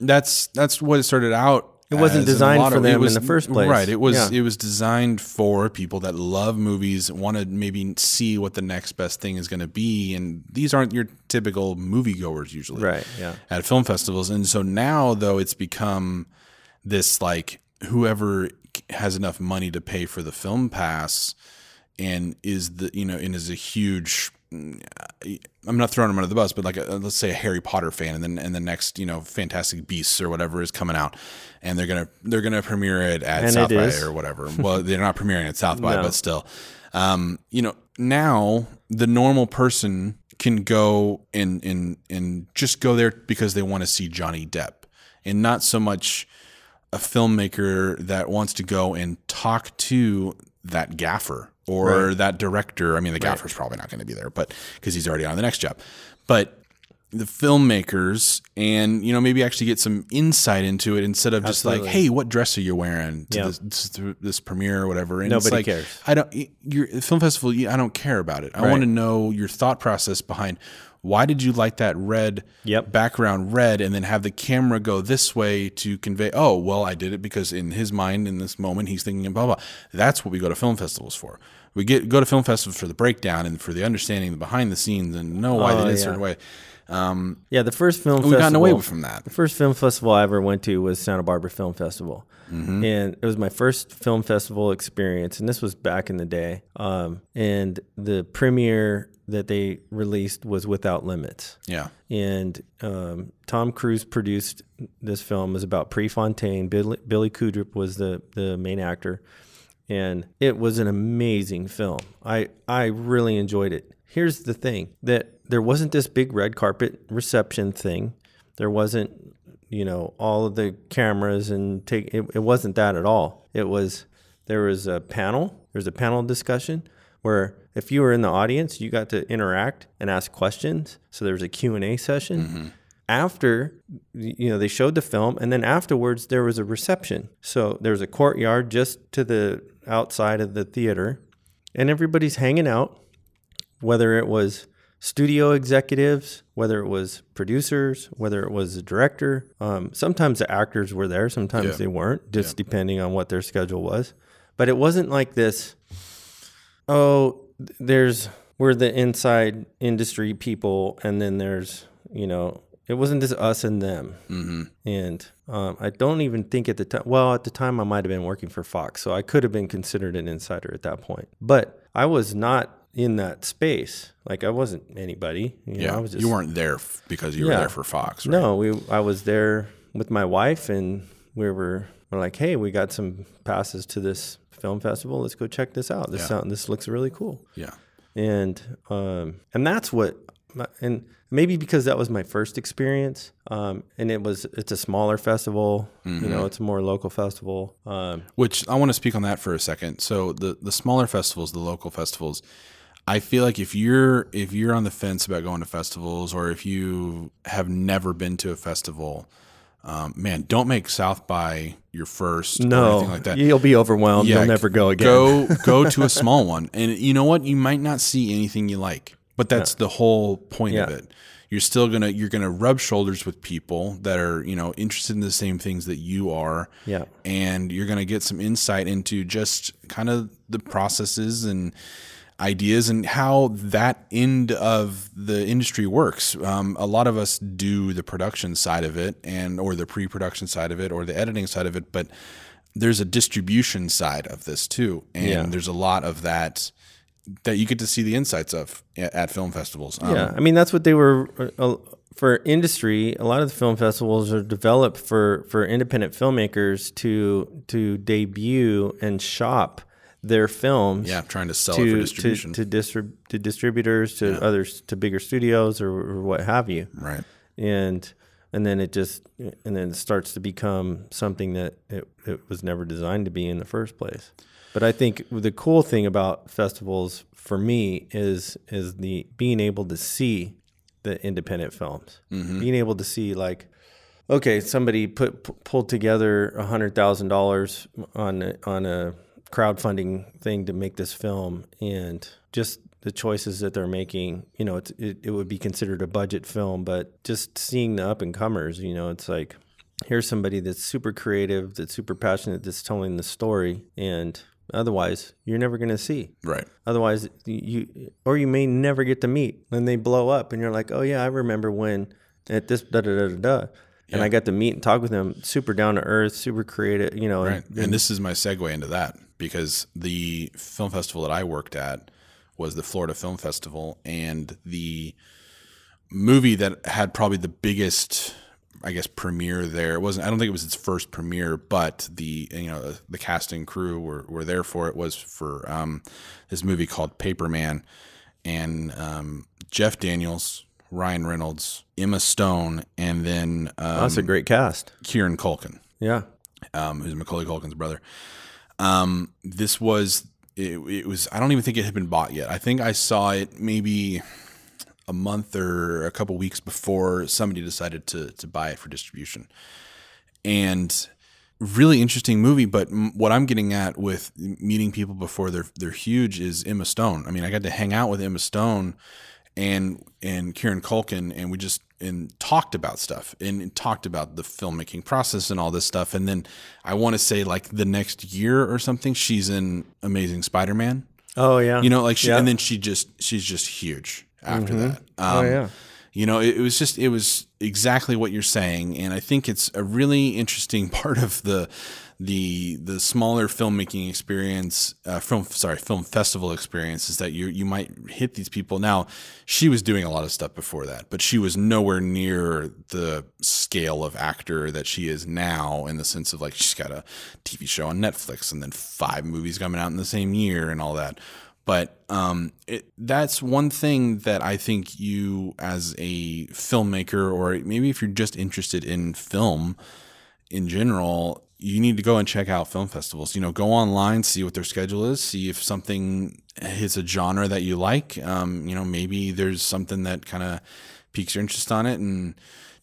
that's that's what it started out. It wasn't as, designed for of- them in the first place. Right. It was Yeah. it was designed for people that love movies, want to maybe see what the next best thing is going to be, and these aren't your typical moviegoers usually Right. Yeah. at film festivals. And so now, though, it's become this like whoever has enough money to pay for the film pass and is the you know and is a huge I'm not throwing him under the bus, but like a, let's say a Harry Potter fan, and then and the next you know Fantastic Beasts or whatever is coming out, and they're gonna they're gonna premiere it at And South it by is. or whatever. well, they're not premiering at South by, No. but still, um, you know now the normal person can go and and and just go there because they want to see Johnny Depp, and not so much a filmmaker that wants to go and talk to that gaffer or that director. I mean, the gaffer's probably not going to be there, but because he's already on the next job. But the filmmakers and you know maybe actually get some insight into it instead of just like, hey, what dress are you wearing to Yeah. this, to this premiere or whatever? And it's Nobody like, cares. I don't. Your film festival, I don't care about it. I Right. want to know your thought process behind. Why did you like that red Yep. background red and then have the camera go this way to convey, oh, well, I did it because in his mind, in this moment, he's thinking blah, blah. That's what we go to film festivals for. We get go to film festivals for the breakdown and for the understanding the behind the scenes and know why Oh, they did it a certain way. Yeah. The first film We've gotten away from that. The first film festival I ever went to was Santa Barbara Film Festival. Mm-hmm. And it was my first film festival experience. And this was back in the day. Um, and the premiere that they released was Without Limits. Yeah. And um, Tom Cruise produced this film. It was about Prefontaine. Billy, Billy Crudup was the, the main actor. And it was an amazing film. I, I really enjoyed it. Here's the thing that there wasn't this big red carpet reception thing. There wasn't, you know, all of the cameras and take it, it wasn't that at all. It was there was a panel, there was a panel discussion where if you were in the audience, you got to interact and ask questions. So there was a Q&A session. After you know they showed the film and then afterwards there was a reception. So there was a courtyard just to the outside of the theater and everybody's hanging out whether it was studio executives, whether it was producers, whether it was the director. Um, sometimes the actors were there, sometimes Yeah. they weren't, just depending on what their schedule was. But it wasn't like this. Oh, there's we're the inside industry people, and then there's you know it wasn't just us and them. Mm-hmm. And um, I don't even think at the time. Well, at the time I might have been working for Fox, so I could have been considered an insider at that point. But I was not in that space. Like I wasn't anybody. You know, Yeah. I was just, you weren't there f- because you were there for Fox, right? No, we. I was there with my wife, and we were, we're like, hey, we got some passes to this film festival. Let's go check this out. This Yeah. sound, this looks really cool Yeah. and um, and that's what and maybe because that was my first experience um, and it was it's a smaller festival you know it's a more local festival um, Which I want to speak on that for a second. So the the smaller festivals, the local festivals, I feel like if you're if you're on the fence about going to festivals, or if you have never been to a festival, um, man, don't make South by your first or no anything like that. you'll be overwhelmed you'll never go again Go go to a small one, and you know what? You might not see anything you like, but that's the whole point of it. You're still gonna you're gonna rub shoulders with people that are you know interested in the same things that you are, Yeah. and you're gonna get some insight into just kind of the processes and ideas and how that end of the industry works. Um, a lot of us do the production side of it and or the pre-production side of it or the editing side of it, but there's a distribution side of this too, and Yeah. there's a lot of that that you get to see the insights of at, film festivals. Um, yeah i mean that's what they were uh, for industry a lot of the film festivals are developed for for independent filmmakers to to debut and shop their films yeah, trying to sell it for to distribution. to, to, to distributors to others to bigger studios or, or what have you. Right. and and then it just and then it starts to become something that it, it was never designed to be in the first place. But i think the cool thing about festivals for me is is the being able to see the independent films. Mm-hmm. Being able to see like okay somebody put p- pulled together a hundred thousand dollars on a, on a crowdfunding thing to make this film and just the choices that they're making. You know, it's, it it would be considered a budget film, but just seeing the up and comers, you know, it's like here's somebody that's super creative, that's super passionate, that's telling the story, and otherwise you're never going to see. Right. Otherwise, you or you may never get to meet. Then they blow up, and you're like, oh yeah, I remember when at this da da da da da. And I got to meet and talk with him. Super down to earth, super creative, you know. Right. And, And this is my segue into that because the film festival that I worked at was the Florida Film Festival, and the movie that had probably the biggest, I guess, premiere there. It wasn't. I don't think it was its first premiere, but the you know the cast and crew were, were there for it. Was for um, this movie called Paper Man, and um, Jeff Daniels, Ryan Reynolds, Emma Stone, and then um, that's a great cast. Kieran Culkin Yeah. um, who's Macaulay Culkin's brother. Um, this was it, it was I don't even think it had been bought yet. I think I saw it maybe a month or a couple weeks before somebody decided to to buy it for distribution. And really interesting movie, but m- what I'm getting at with meeting people before they're they're huge is Emma Stone. I mean, I got to hang out with Emma Stone and and Kieran Culkin, and we just and talked about stuff and talked about the filmmaking process and all this stuff. And then I want to say like the next year or something, she's in Amazing Spider-Man. Oh yeah. You know, like she, Yeah. and then she just she's just huge after that. Oh, Um, yeah. You know, it, it was just it was exactly what you're saying, and I think it's a really interesting part of the the the smaller filmmaking experience, uh, film sorry, film festival experience is that you you might hit these people. Now, she was doing a lot of stuff before that, but she was nowhere near the scale of actor that she is now in the sense of like she's got a TV show on Netflix and then five movies coming out in the same year and all that. But um, it, that's one thing that I think you, as a filmmaker, or maybe if you're just interested in film in general, you need to go and check out film festivals. You know, go online, see what their schedule is, see if something hits a genre that you like. Um, you know, maybe there's something that kind of piques your interest on it, and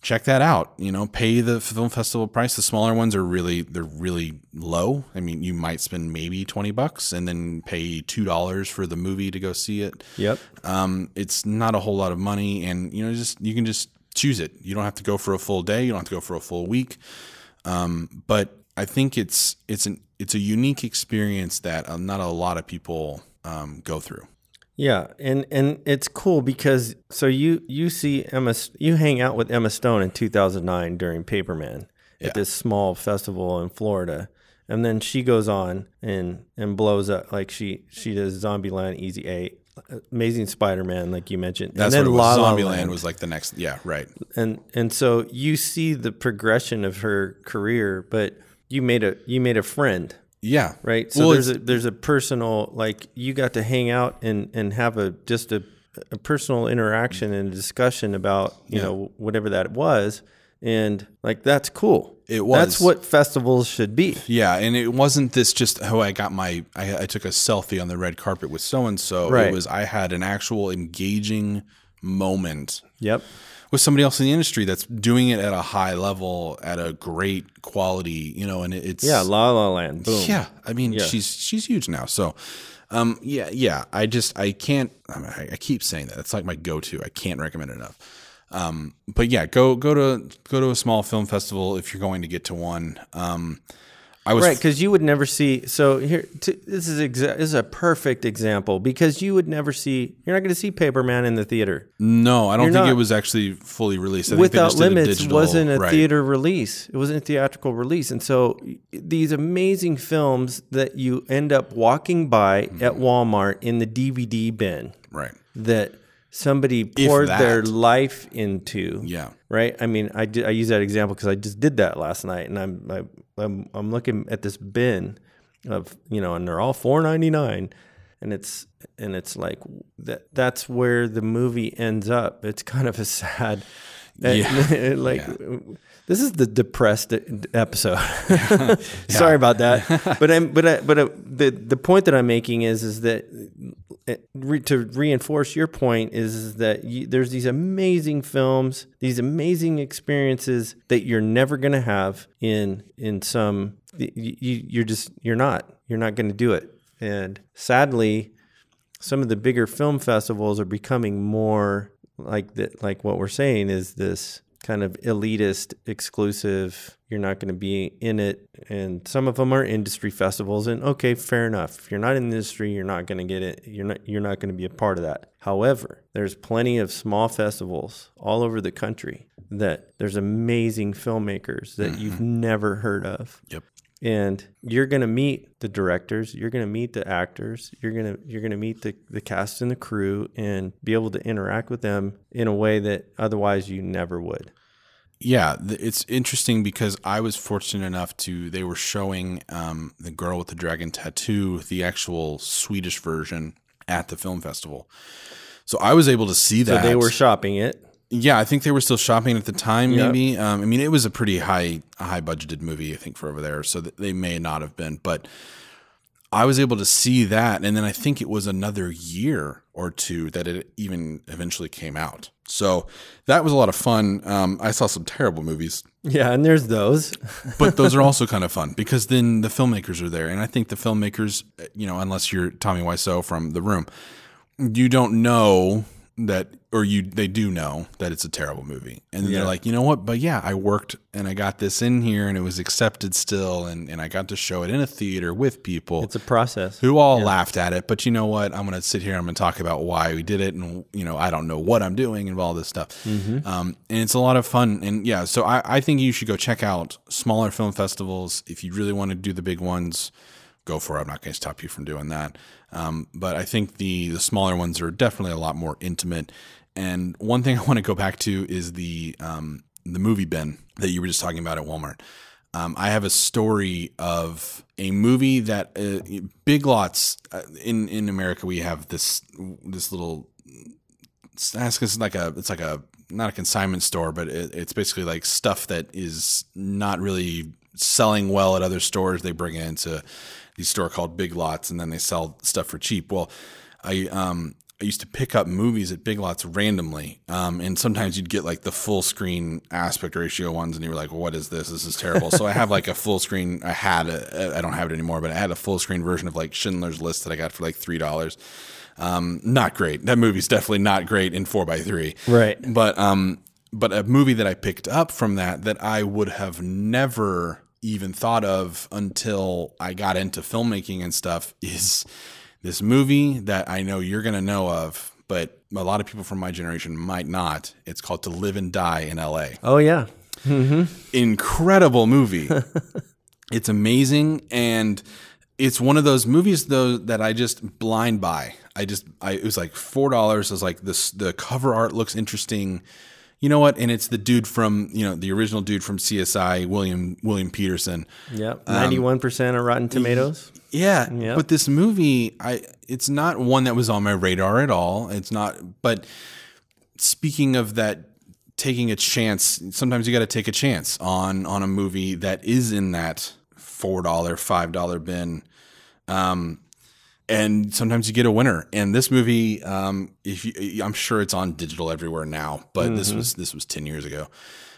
check that out. You know, pay the film festival price. The smaller ones are really they're really low. I mean, you might spend maybe twenty bucks and then pay two dollars for the movie to go see it. Yep. Um, it's not a whole lot of money, and you know, just you can just choose it. You don't have to go for a full day. You don't have to go for a full week. Um, but I think it's it's an it's a unique experience that uh, not a lot of people um, go through. Yeah, and and it's cool because so you you see Emma you hang out with Emma Stone in 2009 during Paper Man Yeah. at this small festival in Florida. And then she goes on and and blows up like she she does Zombieland, Easy A, Amazing Spider-Man like you mentioned. That's and then what it was. La La Zombieland Land. was like the next. Yeah, right. and and so you see the progression of her career, but you made a you made a friend Yeah, right? So Well, there's a there's a personal like you got to hang out and and have a just a, a personal interaction and a discussion about you know whatever that was, and like that's cool. It was That's what festivals should be. Yeah, and it wasn't this just oh I got my I, I took a selfie on the red carpet with so and so. It was I had an actual engaging moment Yep. With somebody else in the industry that's doing it at a high level at a great quality, you know, and it's Yeah. La La Land. Boom. yeah. I mean, she's she's huge now. So, um, yeah, yeah. I just I can't. I, mean, I, I keep saying that. It's like my go-to. I can't recommend it enough. Um, but yeah, go go to go to a small film festival if you're going to get to one. Um, I was Right, because you would never see. So here, t- this is exa- this is a perfect example because you would never see. You're not going to see Paper Man in the theater. no, I don't You're think it was actually fully released. I Without just did a Limits digital- wasn't a right. theater release. It wasn't a theatrical release. And so these amazing films that you end up walking by Mm-hmm. at Walmart in the DVD bin right. that somebody poured their life into. Yeah. Right. I mean, I did, I use that example because I just did that last night, and I'm I, I'm I'm looking at this bin of you know, and they're all four ninety nine, and it's and it's like that. That's where the movie ends up. It's kind of a sad. Yeah. like this is the depressed episode. Sorry about that, but I'm but I, but uh, the the point that I'm making is is that uh, re, to reinforce your point is, is that you, there's these amazing films, these amazing experiences that you're never going to have in in some you you're just you're not you're not going to do it, and sadly, some of the bigger film festivals are becoming more like that. Like what we're saying is this kind of elitist, exclusive. You're not going to be in it, and some of them are industry festivals. And okay, fair enough. If you're not in the industry, you're not going to get it. You're not. You're not going to be a part of that. However, there's plenty of small festivals all over the country that there's amazing filmmakers that you've mm-hmm. never heard of Yep. And you're going to meet the directors you're going to meet the actors you're going to you're going to meet the, the cast and the crew and be able to interact with them in a way that otherwise you never would Yeah, it's interesting because I was fortunate enough to they were showing um, the girl with the dragon tattoo, the actual Swedish version at the film festival. So I was able to see so that. they were shopping it yeah, I think they were still shopping at the time. Maybe um, I mean it was a pretty high high budgeted movie. I think for over there, so they may not have been, but. I was able to see that, and then I think it was another year or two that it even eventually came out. So that was a lot of fun. Um, I saw some terrible movies yeah and there's those but those are also kind of fun because then the filmmakers are there, and I think the filmmakers, you know, unless you're Tommy Wiseau from The Room, you don't know that, or you they do know that it's a terrible movie, and Yeah. they're like, you know what? But yeah, I worked and I got this in here, and it was accepted still, and and I got to show it in a theater with people it's a process who all laughed at it. But you know what? I'm to sit here. I'm to talk about why we did it, and you know, I don't know what I'm doing and all this stuff. Um, and it's a lot of fun. And yeah, so I, I think you should go check out smaller film festivals if you really want to do the big ones. Go for it. I'm not going to stop you from doing that. Um, but I think the the smaller ones are definitely a lot more intimate. And one thing I want to go back to is the um, the movie bin that you were just talking about at Walmart. Um, I have a story of a movie that uh, Big Lots uh, in in America. We have this this little. It's like a it's like a not a consignment store, but it, it's basically like stuff that is not really selling well at other stores. They bring it into these store called Big Lots, and then they sell stuff for cheap. Well, I um I used to pick up movies at Big Lots randomly, um, and sometimes you'd get like the full screen aspect ratio ones, and you were like, well, "What is this? This is terrible." so I have like a full screen. I had a, I don't have it anymore, but I had a full screen version of like Schindler's List that I got for like three dollars. Um, not great. That movie's definitely not great in four by three. Right. But um, but a movie that I picked up from that that I would have never even thought of until I got into filmmaking and stuff is this movie that I know you're gonna know of, but a lot of people from my generation might not. It's called To Live and Die in L.A oh yeah mm-hmm. incredible movie. it's amazing and it's one of those movies though that I just blind buy. I just I it was like four dollars. I was like this the cover art looks interesting. You know what? And it's the dude from you know the original dude from CSI, William William Petersen. yep 91% of rotten tomatoes Yeah, Yep. but this movie, I it's not one that was on my radar at all. It's not. But speaking of that, taking a chance. Sometimes you got to take a chance on on a movie that is in that four dollar, five dollar bin. Um, and sometimes you get a winner. And this movie, um, if you, I'm sure it's on digital everywhere now, but this was this was ten years ago.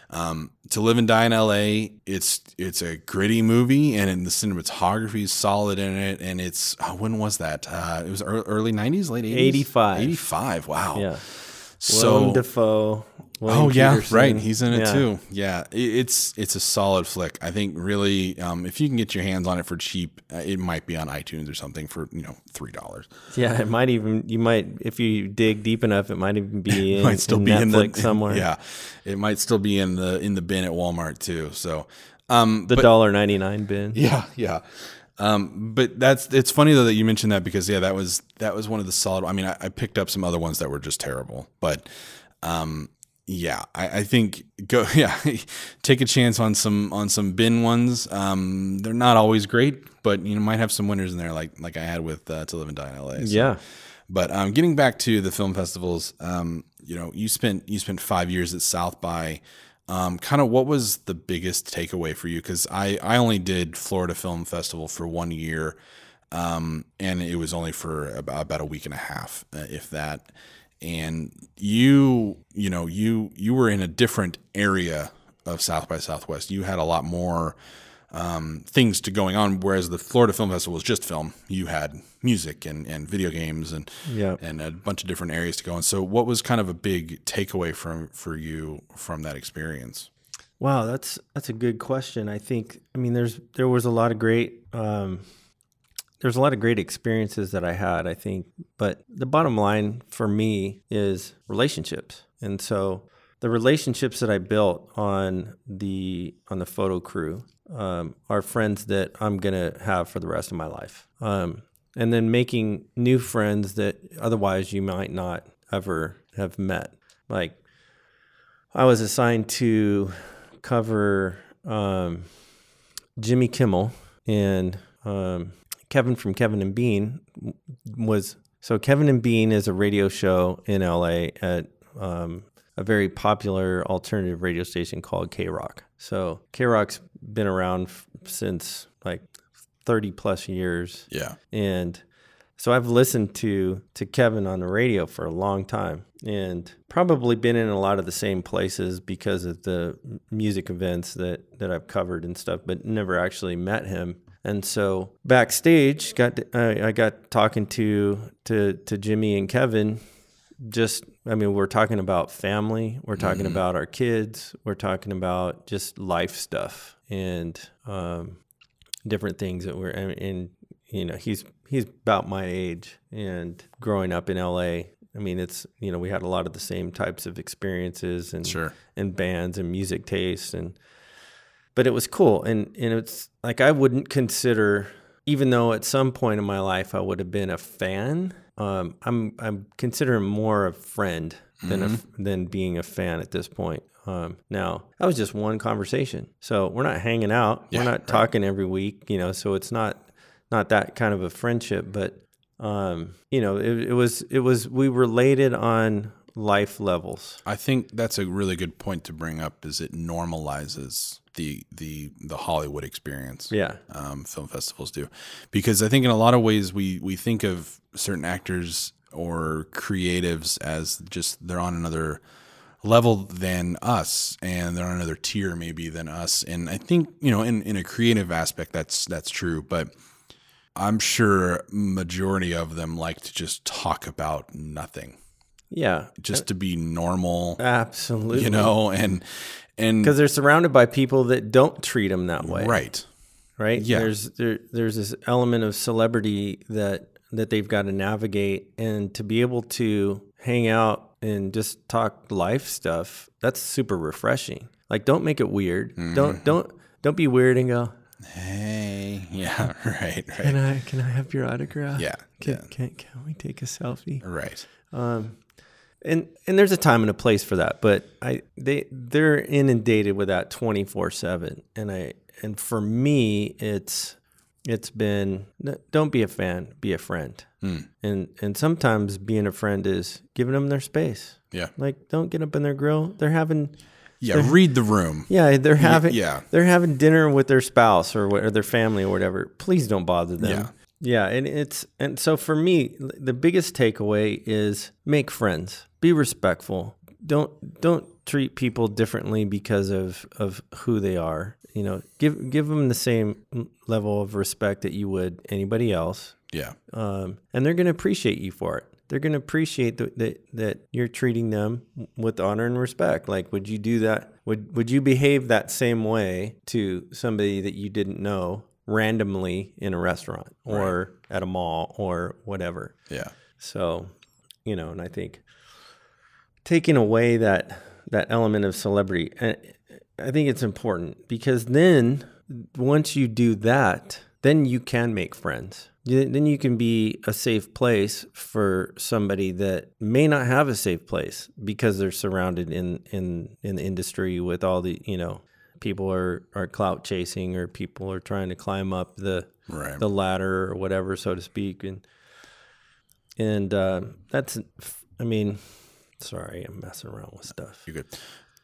Um, to live and die in LA, it's it's a gritty movie, and the cinematography is solid in it. And it's oh, when was that? Uh, it was ear- early '90s, late '80s. 85. '85. Wow. yeah So Willem Dafoe William oh yeah, Petersen. right. He's in it Yeah. too. Yeah, it's it's a solid flick. I think really, um, if you can get your hands on it for cheap, uh, it might be on iTunes or something for you know three dollars. Yeah, it might even you might if you dig deep enough, it might even be in, might still in be in the somewhere. Yeah, it might still be in the in the bin at Walmart too. So, um, the dollar ninety nine bin. Yeah, yeah. Um, but that's it's funny though that you mentioned that because yeah, that was that was one of the solid. I mean, I, I picked up some other ones that were just terrible, but um, yeah, I, I think go yeah, take a chance on some on some bin ones. Um, they're not always great, but you know might have some winners in there like like I had with uh, To Live and Die in L.A. So- Yeah. but um, getting back to the film festivals, um, you know, you spent you spent five years at South by. Um, kind of what was the biggest takeaway for you? Because I I only did Florida Film Festival for one year, um, and it was only for about, about a week and a half, uh, if that. And you you know you you were in a different area of South by Southwest. You had a lot more um, things to going on. Whereas the Florida Film Festival was just film. You had music and, and video games and Yeah. and a bunch of different areas to go in. So, what was kind of a big takeaway from for you from that experience? Wow, that's that's a good question. I think I mean there's there was a lot of great um, there's a lot of great experiences that I had. I think, but the bottom line for me is relationships, and so the relationships that I built on the on the photo crew um, are friends that I'm gonna have for the rest of my life. Um, and then making new friends that otherwise you might not ever have met. Like I was assigned to cover um, Jimmy Kimmel and um, Kevin from Kevin and Bean was so Kevin and Bean is a radio show in LA at um, a very popular alternative radio station called KROQ. So KROQ's been around f- since like 30 plus years. Yeah, and so I've listened to to Kevin on the radio for a long time and probably been in a lot of the same places because of the music events that that I've covered and stuff but never actually met him and so backstage got I I got talking to to to Jimmy and Kevin. Just I mean we're talking about family. We're talking about our kids. We're talking about just life stuff and um different things that we're and, and you know he's he's about my age and growing up in LA I mean it's you know we had a lot of the same types of experiences and Sure. and bands and music tastes and but it was cool. And and it's like I wouldn't consider even though at some point in my life I would have been a fan um, I'm I'm considering more a friend than a, than being a fan at this point. Um, now that was just one conversation. So we're not hanging out. Yeah, we're not right. talking every week you know so it's not not that kind of a friendship. But um, you know it, it was it was we related on life levels. I think that's a really good point to bring up. Is it normalizes the the the Hollywood experience? yeah. Um, film festivals do, because I think in a lot of ways we we think of certain actors or creatives as just they're on another level than us and they're on another tier maybe than us. And i think you know in, in a creative aspect that's that's true. But i'm sure majority of them like to just talk about nothing yeah. just to be normal absolutely. you know and and because they're surrounded by people that don't treat them that way. Right. Right? Yeah. there's there, there's this element of celebrity that that they've got to navigate and to be able to hang out and just talk life stuff that's super refreshing. Like don't make it weird. Mm-hmm. don't don't don't be weird and go hey. Yeah right. Can i can i have your autograph? Yeah can, yeah. can, can we take a selfie? Right. Um, and and there's a time and a place for that, but I they they're inundated with that 24 seven, and I and for me it's it's been don't be a fan, be a friend, hmm. and and sometimes being a friend is giving them their space. yeah Like don't get up in their grill. They're having Yeah, read the room. yeah they're having yeah. they're having dinner with their spouse or, what, or their family or whatever. Please don't bother them. Yeah. Yeah, and it's and so for me, the biggest takeaway is make friends, be respectful. Don't don't treat people differently because of of who they are. You know, give give them the same level of respect that you would anybody else, Yeah. um, and they're going to appreciate you for it. They're going to appreciate that that that you're treating them with honor and respect. Like, would you do that? Would would you behave that same way to somebody that you didn't know randomly in a restaurant or at a mall or whatever? Yeah. So, you know, and I think taking away that that element of celebrity, I, I think it's important because then once you do that, then you can make friends. Then you can be a safe place for somebody that may not have a safe place because they're surrounded in in in the industry with all the you know people are are clout chasing or people are trying to climb up the Right. the ladder or whatever, so to speak, and and uh, that's, I mean, sorry, I'm messing around with stuff. You're good.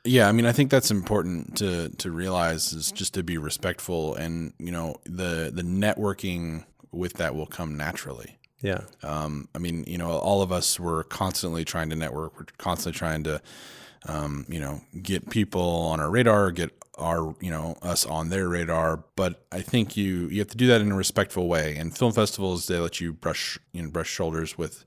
Yeah, I mean, I think that's important to to realize is just to be respectful, and you know, the the networking with that will come naturally. Yeah, Um, I mean, you know, all of us were constantly trying to network. We're constantly trying to um, you know, get people on our radar, get our you know us on their radar. But I think you you have to do that in a respectful way. And film festivals they let you brush you know brush shoulders with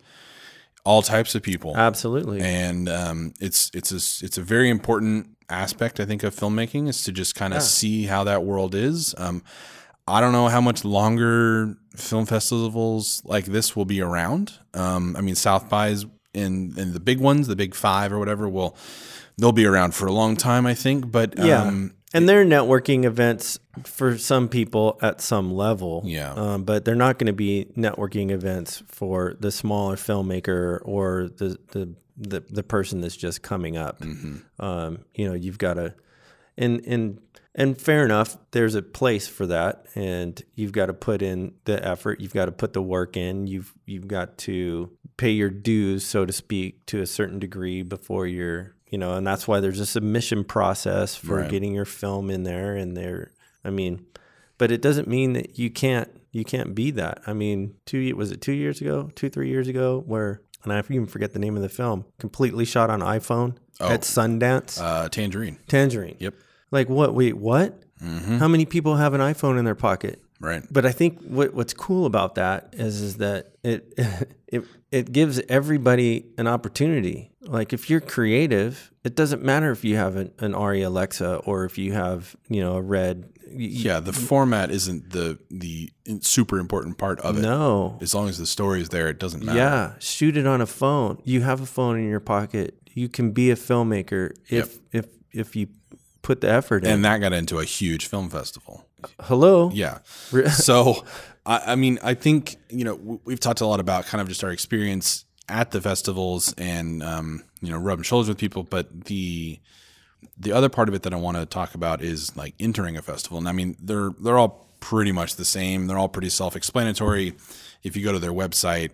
all types of people. Absolutely. and um, it's it's a it's a very important aspect I think of filmmaking is to just kind of see how that world is. Um, I don't know how much longer film festivals like this will be around. Um, I mean, South by's in in the big ones, the big five or whatever, will they'll be around for a long time, I think. But Yeah. um, and they're networking events for some people at some level. Yeah. Um, but they're not going to be networking events for the smaller filmmaker or the, the, the, the person that's just coming up. Um, you know, you've got to, and, and, and fair enough, there's a place for that, and you've got to put in the effort. You've got to put the work in. You've you've got to pay your dues, so to speak, to a certain degree before you're, you know, and that's why there's a submission process for Right. getting your film in there. And there, I mean, but it doesn't mean that you can't you can't be that. I mean, two was it two years ago, two three years ago, where and I even forget the name of the film, completely shot on iPhone at Sundance, uh, Tangerine, Tangerine. yep, Like what? Wait, what? How many people have an iPhone in their pocket? Right, But I think what what's cool about that is is that it it it gives everybody an opportunity. Like if you're creative, it doesn't matter if you have an, an Arri Alexa or if you have you know a red. yeah. The format isn't the the super important part of it. No, As long as the story is there, it doesn't matter. yeah, shoot it on a phone. You have a phone in your pocket. You can be a filmmaker if if if you put the effort in. And that got into a huge film festival. Hello. Yeah. so, I, I mean, I think, you know, we've talked a lot about kind of just our experience at the festivals and, um, you know, rubbing shoulders with people. But the, the other part of it that I want to talk about is like entering a festival. And I mean, they're, they're all pretty much the same. They're all pretty self explanatory. If you go to their website,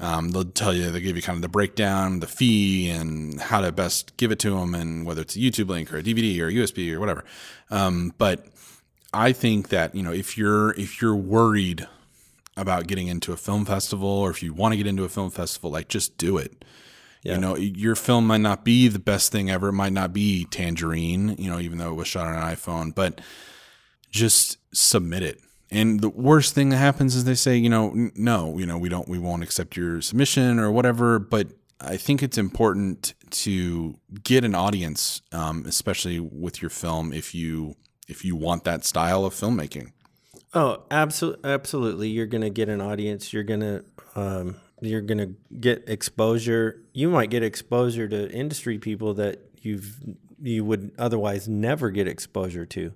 um, they'll tell you, they'll give you kind of the breakdown, the fee, and how to best give it to them, and whether it's a YouTube link or a DVD or a USB or whatever. Um, but I think that you know if you're if you're worried about getting into a film festival or if you want to get into a film festival, like just do it. You know, your film might not be the best thing ever. It might not be Tangerine, you know, even though it was shot on an iPhone, but just submit it. And the worst thing that happens is they say, you know, "N- no, you know, we don't, we won't accept your submission or whatever. But I think it's important to get an audience, um, especially with your film, if you if you want that style of filmmaking. Oh, absolutely, absolutely. You're gonna get an audience. You're gonna um, you're gonna get exposure. You might get exposure to industry people that you've you would otherwise never get exposure to,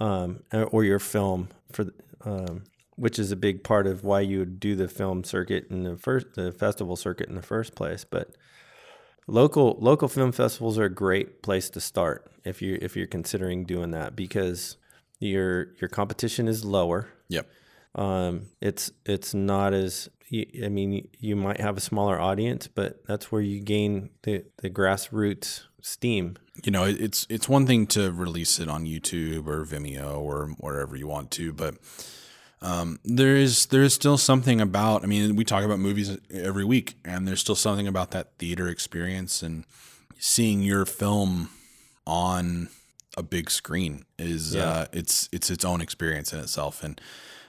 um, or your film for um, which is a big part of why you would do the film circuit in the first the festival circuit in the first place. But local local film festivals are a great place to start if you if you're considering doing that because your your competition is lower. Yep. Um, it's it's not as I mean you might have a smaller audience, but that's where you gain the the grassroots steam. you know, it's it's one thing to release it on YouTube or Vimeo or wherever you want to, but um, there is there is still something about. I mean, we talk about movies every week, and there's still something about that theater experience and seeing your film on a big screen is uh, it's it's its own experience in itself, and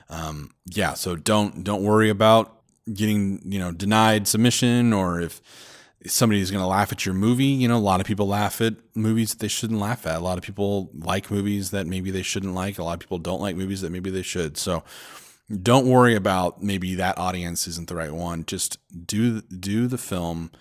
um, yeah. So don't don't worry about getting you know denied submission or if somebody's going to laugh at your movie. You know, a lot of people laugh at movies that they shouldn't laugh at. A lot of people like movies that maybe they shouldn't like. A lot of people don't like movies that maybe they should. So don't worry about maybe that audience isn't the right one. Just do do the film,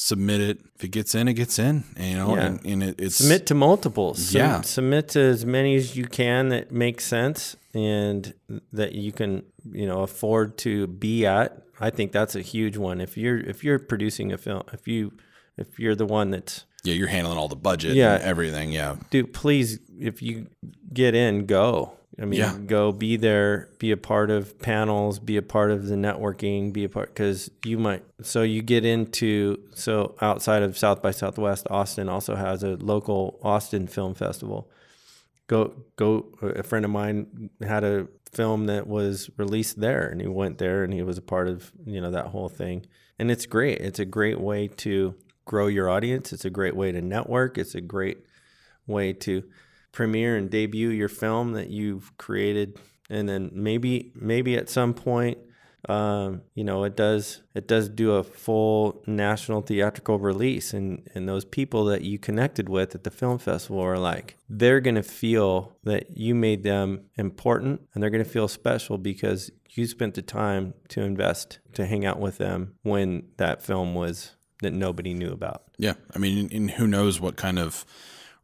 submit it. If it gets in, it gets in. You know, Yeah. and, and it, it's Submit to multiples. Yeah. submit to as many as you can that make sense and that you can you know afford to be at. I think that's a huge one. If you're if you're producing a film, if you if you're the one that's yeah. You're handling all the budget, Yeah. and everything. Yeah, dude, please, if you get in, go. I mean, Yeah. go be there, be a part of panels, be a part of the networking, be a part because you might. So you get into so outside of South by Southwest, Austin also has a local Austin Film Festival. Go go. A friend of mine had a film that was released there, and he went there, and he was a part of you know that whole thing, and it's great. It's a great way to grow your audience. It's a great way to network. It's a great way to premiere and debut your film that you've created, and then maybe maybe at some point um, you know, it does it does do a full national theatrical release, and and those people that you connected with at the film festival are like they're gonna feel that you made them important, and they're gonna feel special because you spent the time to invest to hang out with them when that film was that nobody knew about. Yeah, I mean, and who knows what kind of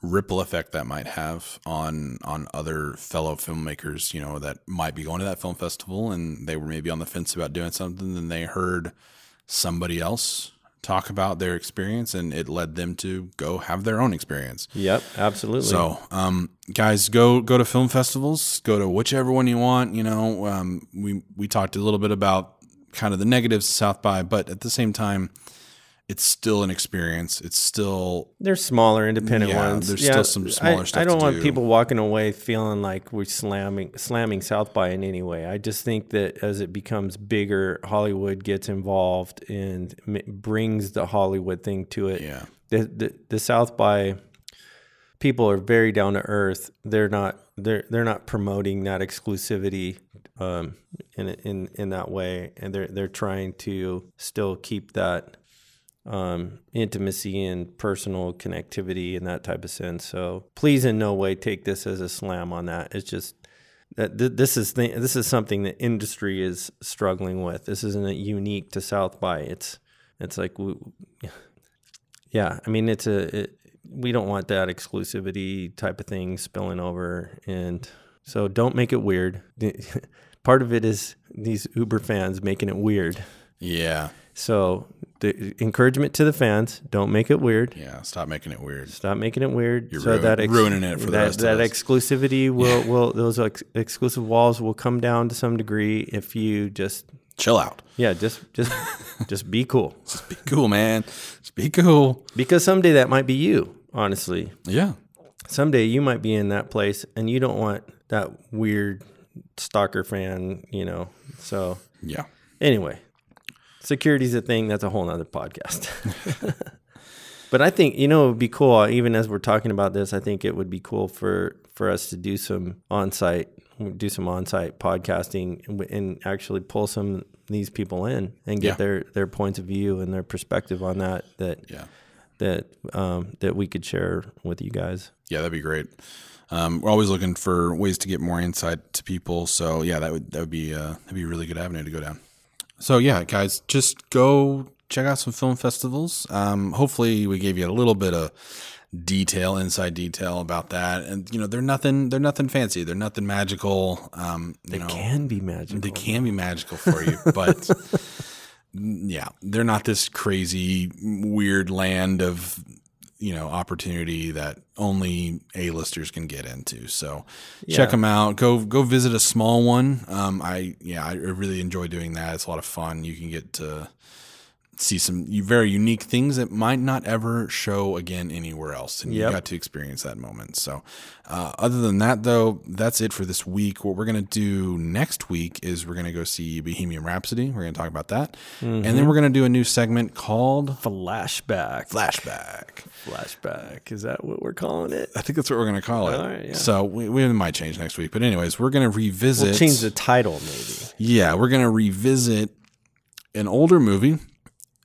ripple effect that might have on on other fellow filmmakers, you know, that might be going to that film festival and they were maybe on the fence about doing something and they heard somebody else talk about their experience and it led them to go have their own experience. Yep, absolutely. So, um, guys, go go to film festivals, go to whichever one you want. You know, um, we we talked a little bit about kind of the negatives of South by, but at the same time, it's still an experience. It's still there's smaller independent Yeah, ones. there's still some smaller I, stuff I don't want do. people walking away feeling like we're slamming slamming South by in any way. I just think that as it becomes bigger, Hollywood gets involved and brings the Hollywood thing to it. yeah, The, the the South by people are very down to earth. They're not they're they're not promoting that exclusivity um, in in in that way, and they're they're trying to still keep that um, intimacy and personal connectivity and that type of sense. So please, in no way take this as a slam on that. It's just that th- this is th- this is something that industry is struggling with. This isn't unique to South by. It's it's like we, yeah. I mean, it's a it, we don't want that exclusivity type of thing spilling over, and so don't make it weird. Part of it is these Uber fans making it weird. yeah, So the encouragement to the fans: don't make it weird. yeah. Stop making it weird. Stop making it weird. You're so that ruining it for the that, that us. exclusivity will will those ex- exclusive walls will come down to some degree if you just Chill out. yeah just just just be cool Just be cool, man. Just be cool. because someday that might be you. Honestly, Yeah, someday you might be in that place and you don't want that weird stalker fan. You know. So yeah. Anyway, security's a thing. That's a whole nother podcast. but I think you know it would be cool. Even as we're talking about this, I think it would be cool for for us to do some on site, do some on site podcasting, and, and actually pull some these people in and get Yeah. their their points of view and their perspective on that. That Yeah. that um, that we could share with you guys. Yeah, that'd be great. Um, we're always looking for ways to get more insight to people. So yeah, that would that would be uh, that'd be a really good avenue to go down. So yeah, guys, just go check out some film festivals. Um, hopefully, we gave you a little bit of detail, inside detail about that. And you know, they're nothing they're nothing fancy. They're nothing magical. Um, you know, Can be magical. they can be magical for you, but yeah, they're not this crazy weird land of you know opportunity that only A-listers can get into. So check them out. Go go visit a small one. Um, I yeah, I really enjoy doing that. It's a lot of fun. You can get to see some very unique things that might not ever show again anywhere else, and Yep. you got to experience that moment. So, uh, other than that, though, that's it for this week. What we're gonna do next week is we're gonna go see Bohemian Rhapsody. We're gonna talk about that, and then we're gonna do a new segment called flashback. Flashback. Flashback. Is that what we're calling it? I think that's what we're gonna call it. All right, yeah. So we, we might change next week, but anyways, we're gonna revisit. We'll change the title maybe. Yeah, we're gonna revisit an older movie.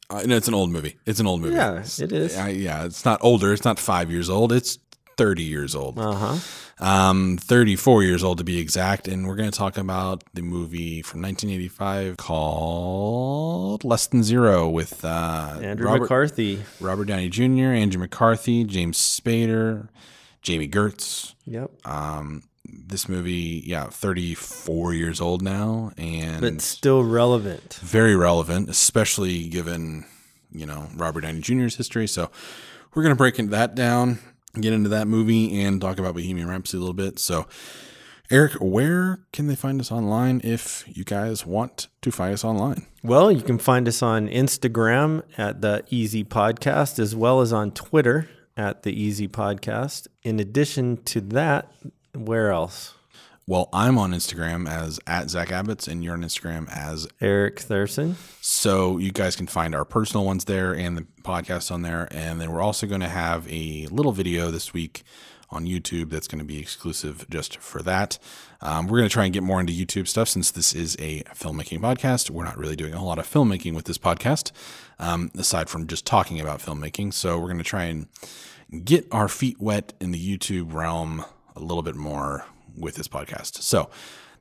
Uh, no, it's an old movie. It's an old movie. Yeah, it is. I, yeah, it's not older. It's not five years old. It's thirty years old. Uh huh. Um, thirty-four years old to be exact. And we're going to talk about the movie from 1985 called Less Than Zero with uh, Andrew Robert, McCarthy. Robert Downey Jr., Andrew McCarthy, James Spader, Jami Gertz. Yep. Um, this movie, yeah, 34 years old now, and But still relevant. very relevant, especially given you know Robert Downey Jr.'s history. So we're gonna break into that down, get into that movie, and talk about Bohemian Rhapsody a little bit. So, Eric, where can they find us online if you guys want to find us online? Well, you can find us on Instagram at the Easy Podcast as well as on Twitter at the Easy Podcast. In addition to that, where else? Well, I'm on Instagram as at Zach Abbott's, and you're on Instagram as Eric Thurston. So you guys can find our personal ones there and the podcast on there. And then we're also going to have a little video this week on YouTube that's going to be exclusive just for that. Um, we're going to try and get more into YouTube stuff since this is a filmmaking podcast. We're not really doing a whole lot of filmmaking with this podcast, um, aside from just talking about filmmaking. So we're going to try and get our feet wet in the YouTube realm a little bit more with this podcast. So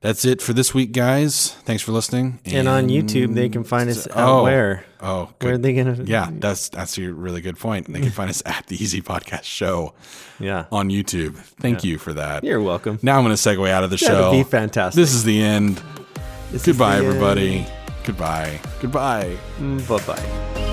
that's it for this week, guys. Thanks for listening. And, on YouTube, they can find us oh, where? Oh, Where are they to? Yeah, that's that's a really good point. They can find us at the Easy Podcast Show Yeah. on YouTube. Thank you for that. You're welcome. Now I'm going to segue out of the That'd show. be fantastic. This is the end. This Goodbye, the end. everybody. Goodbye. Goodbye. Mm, bye bye.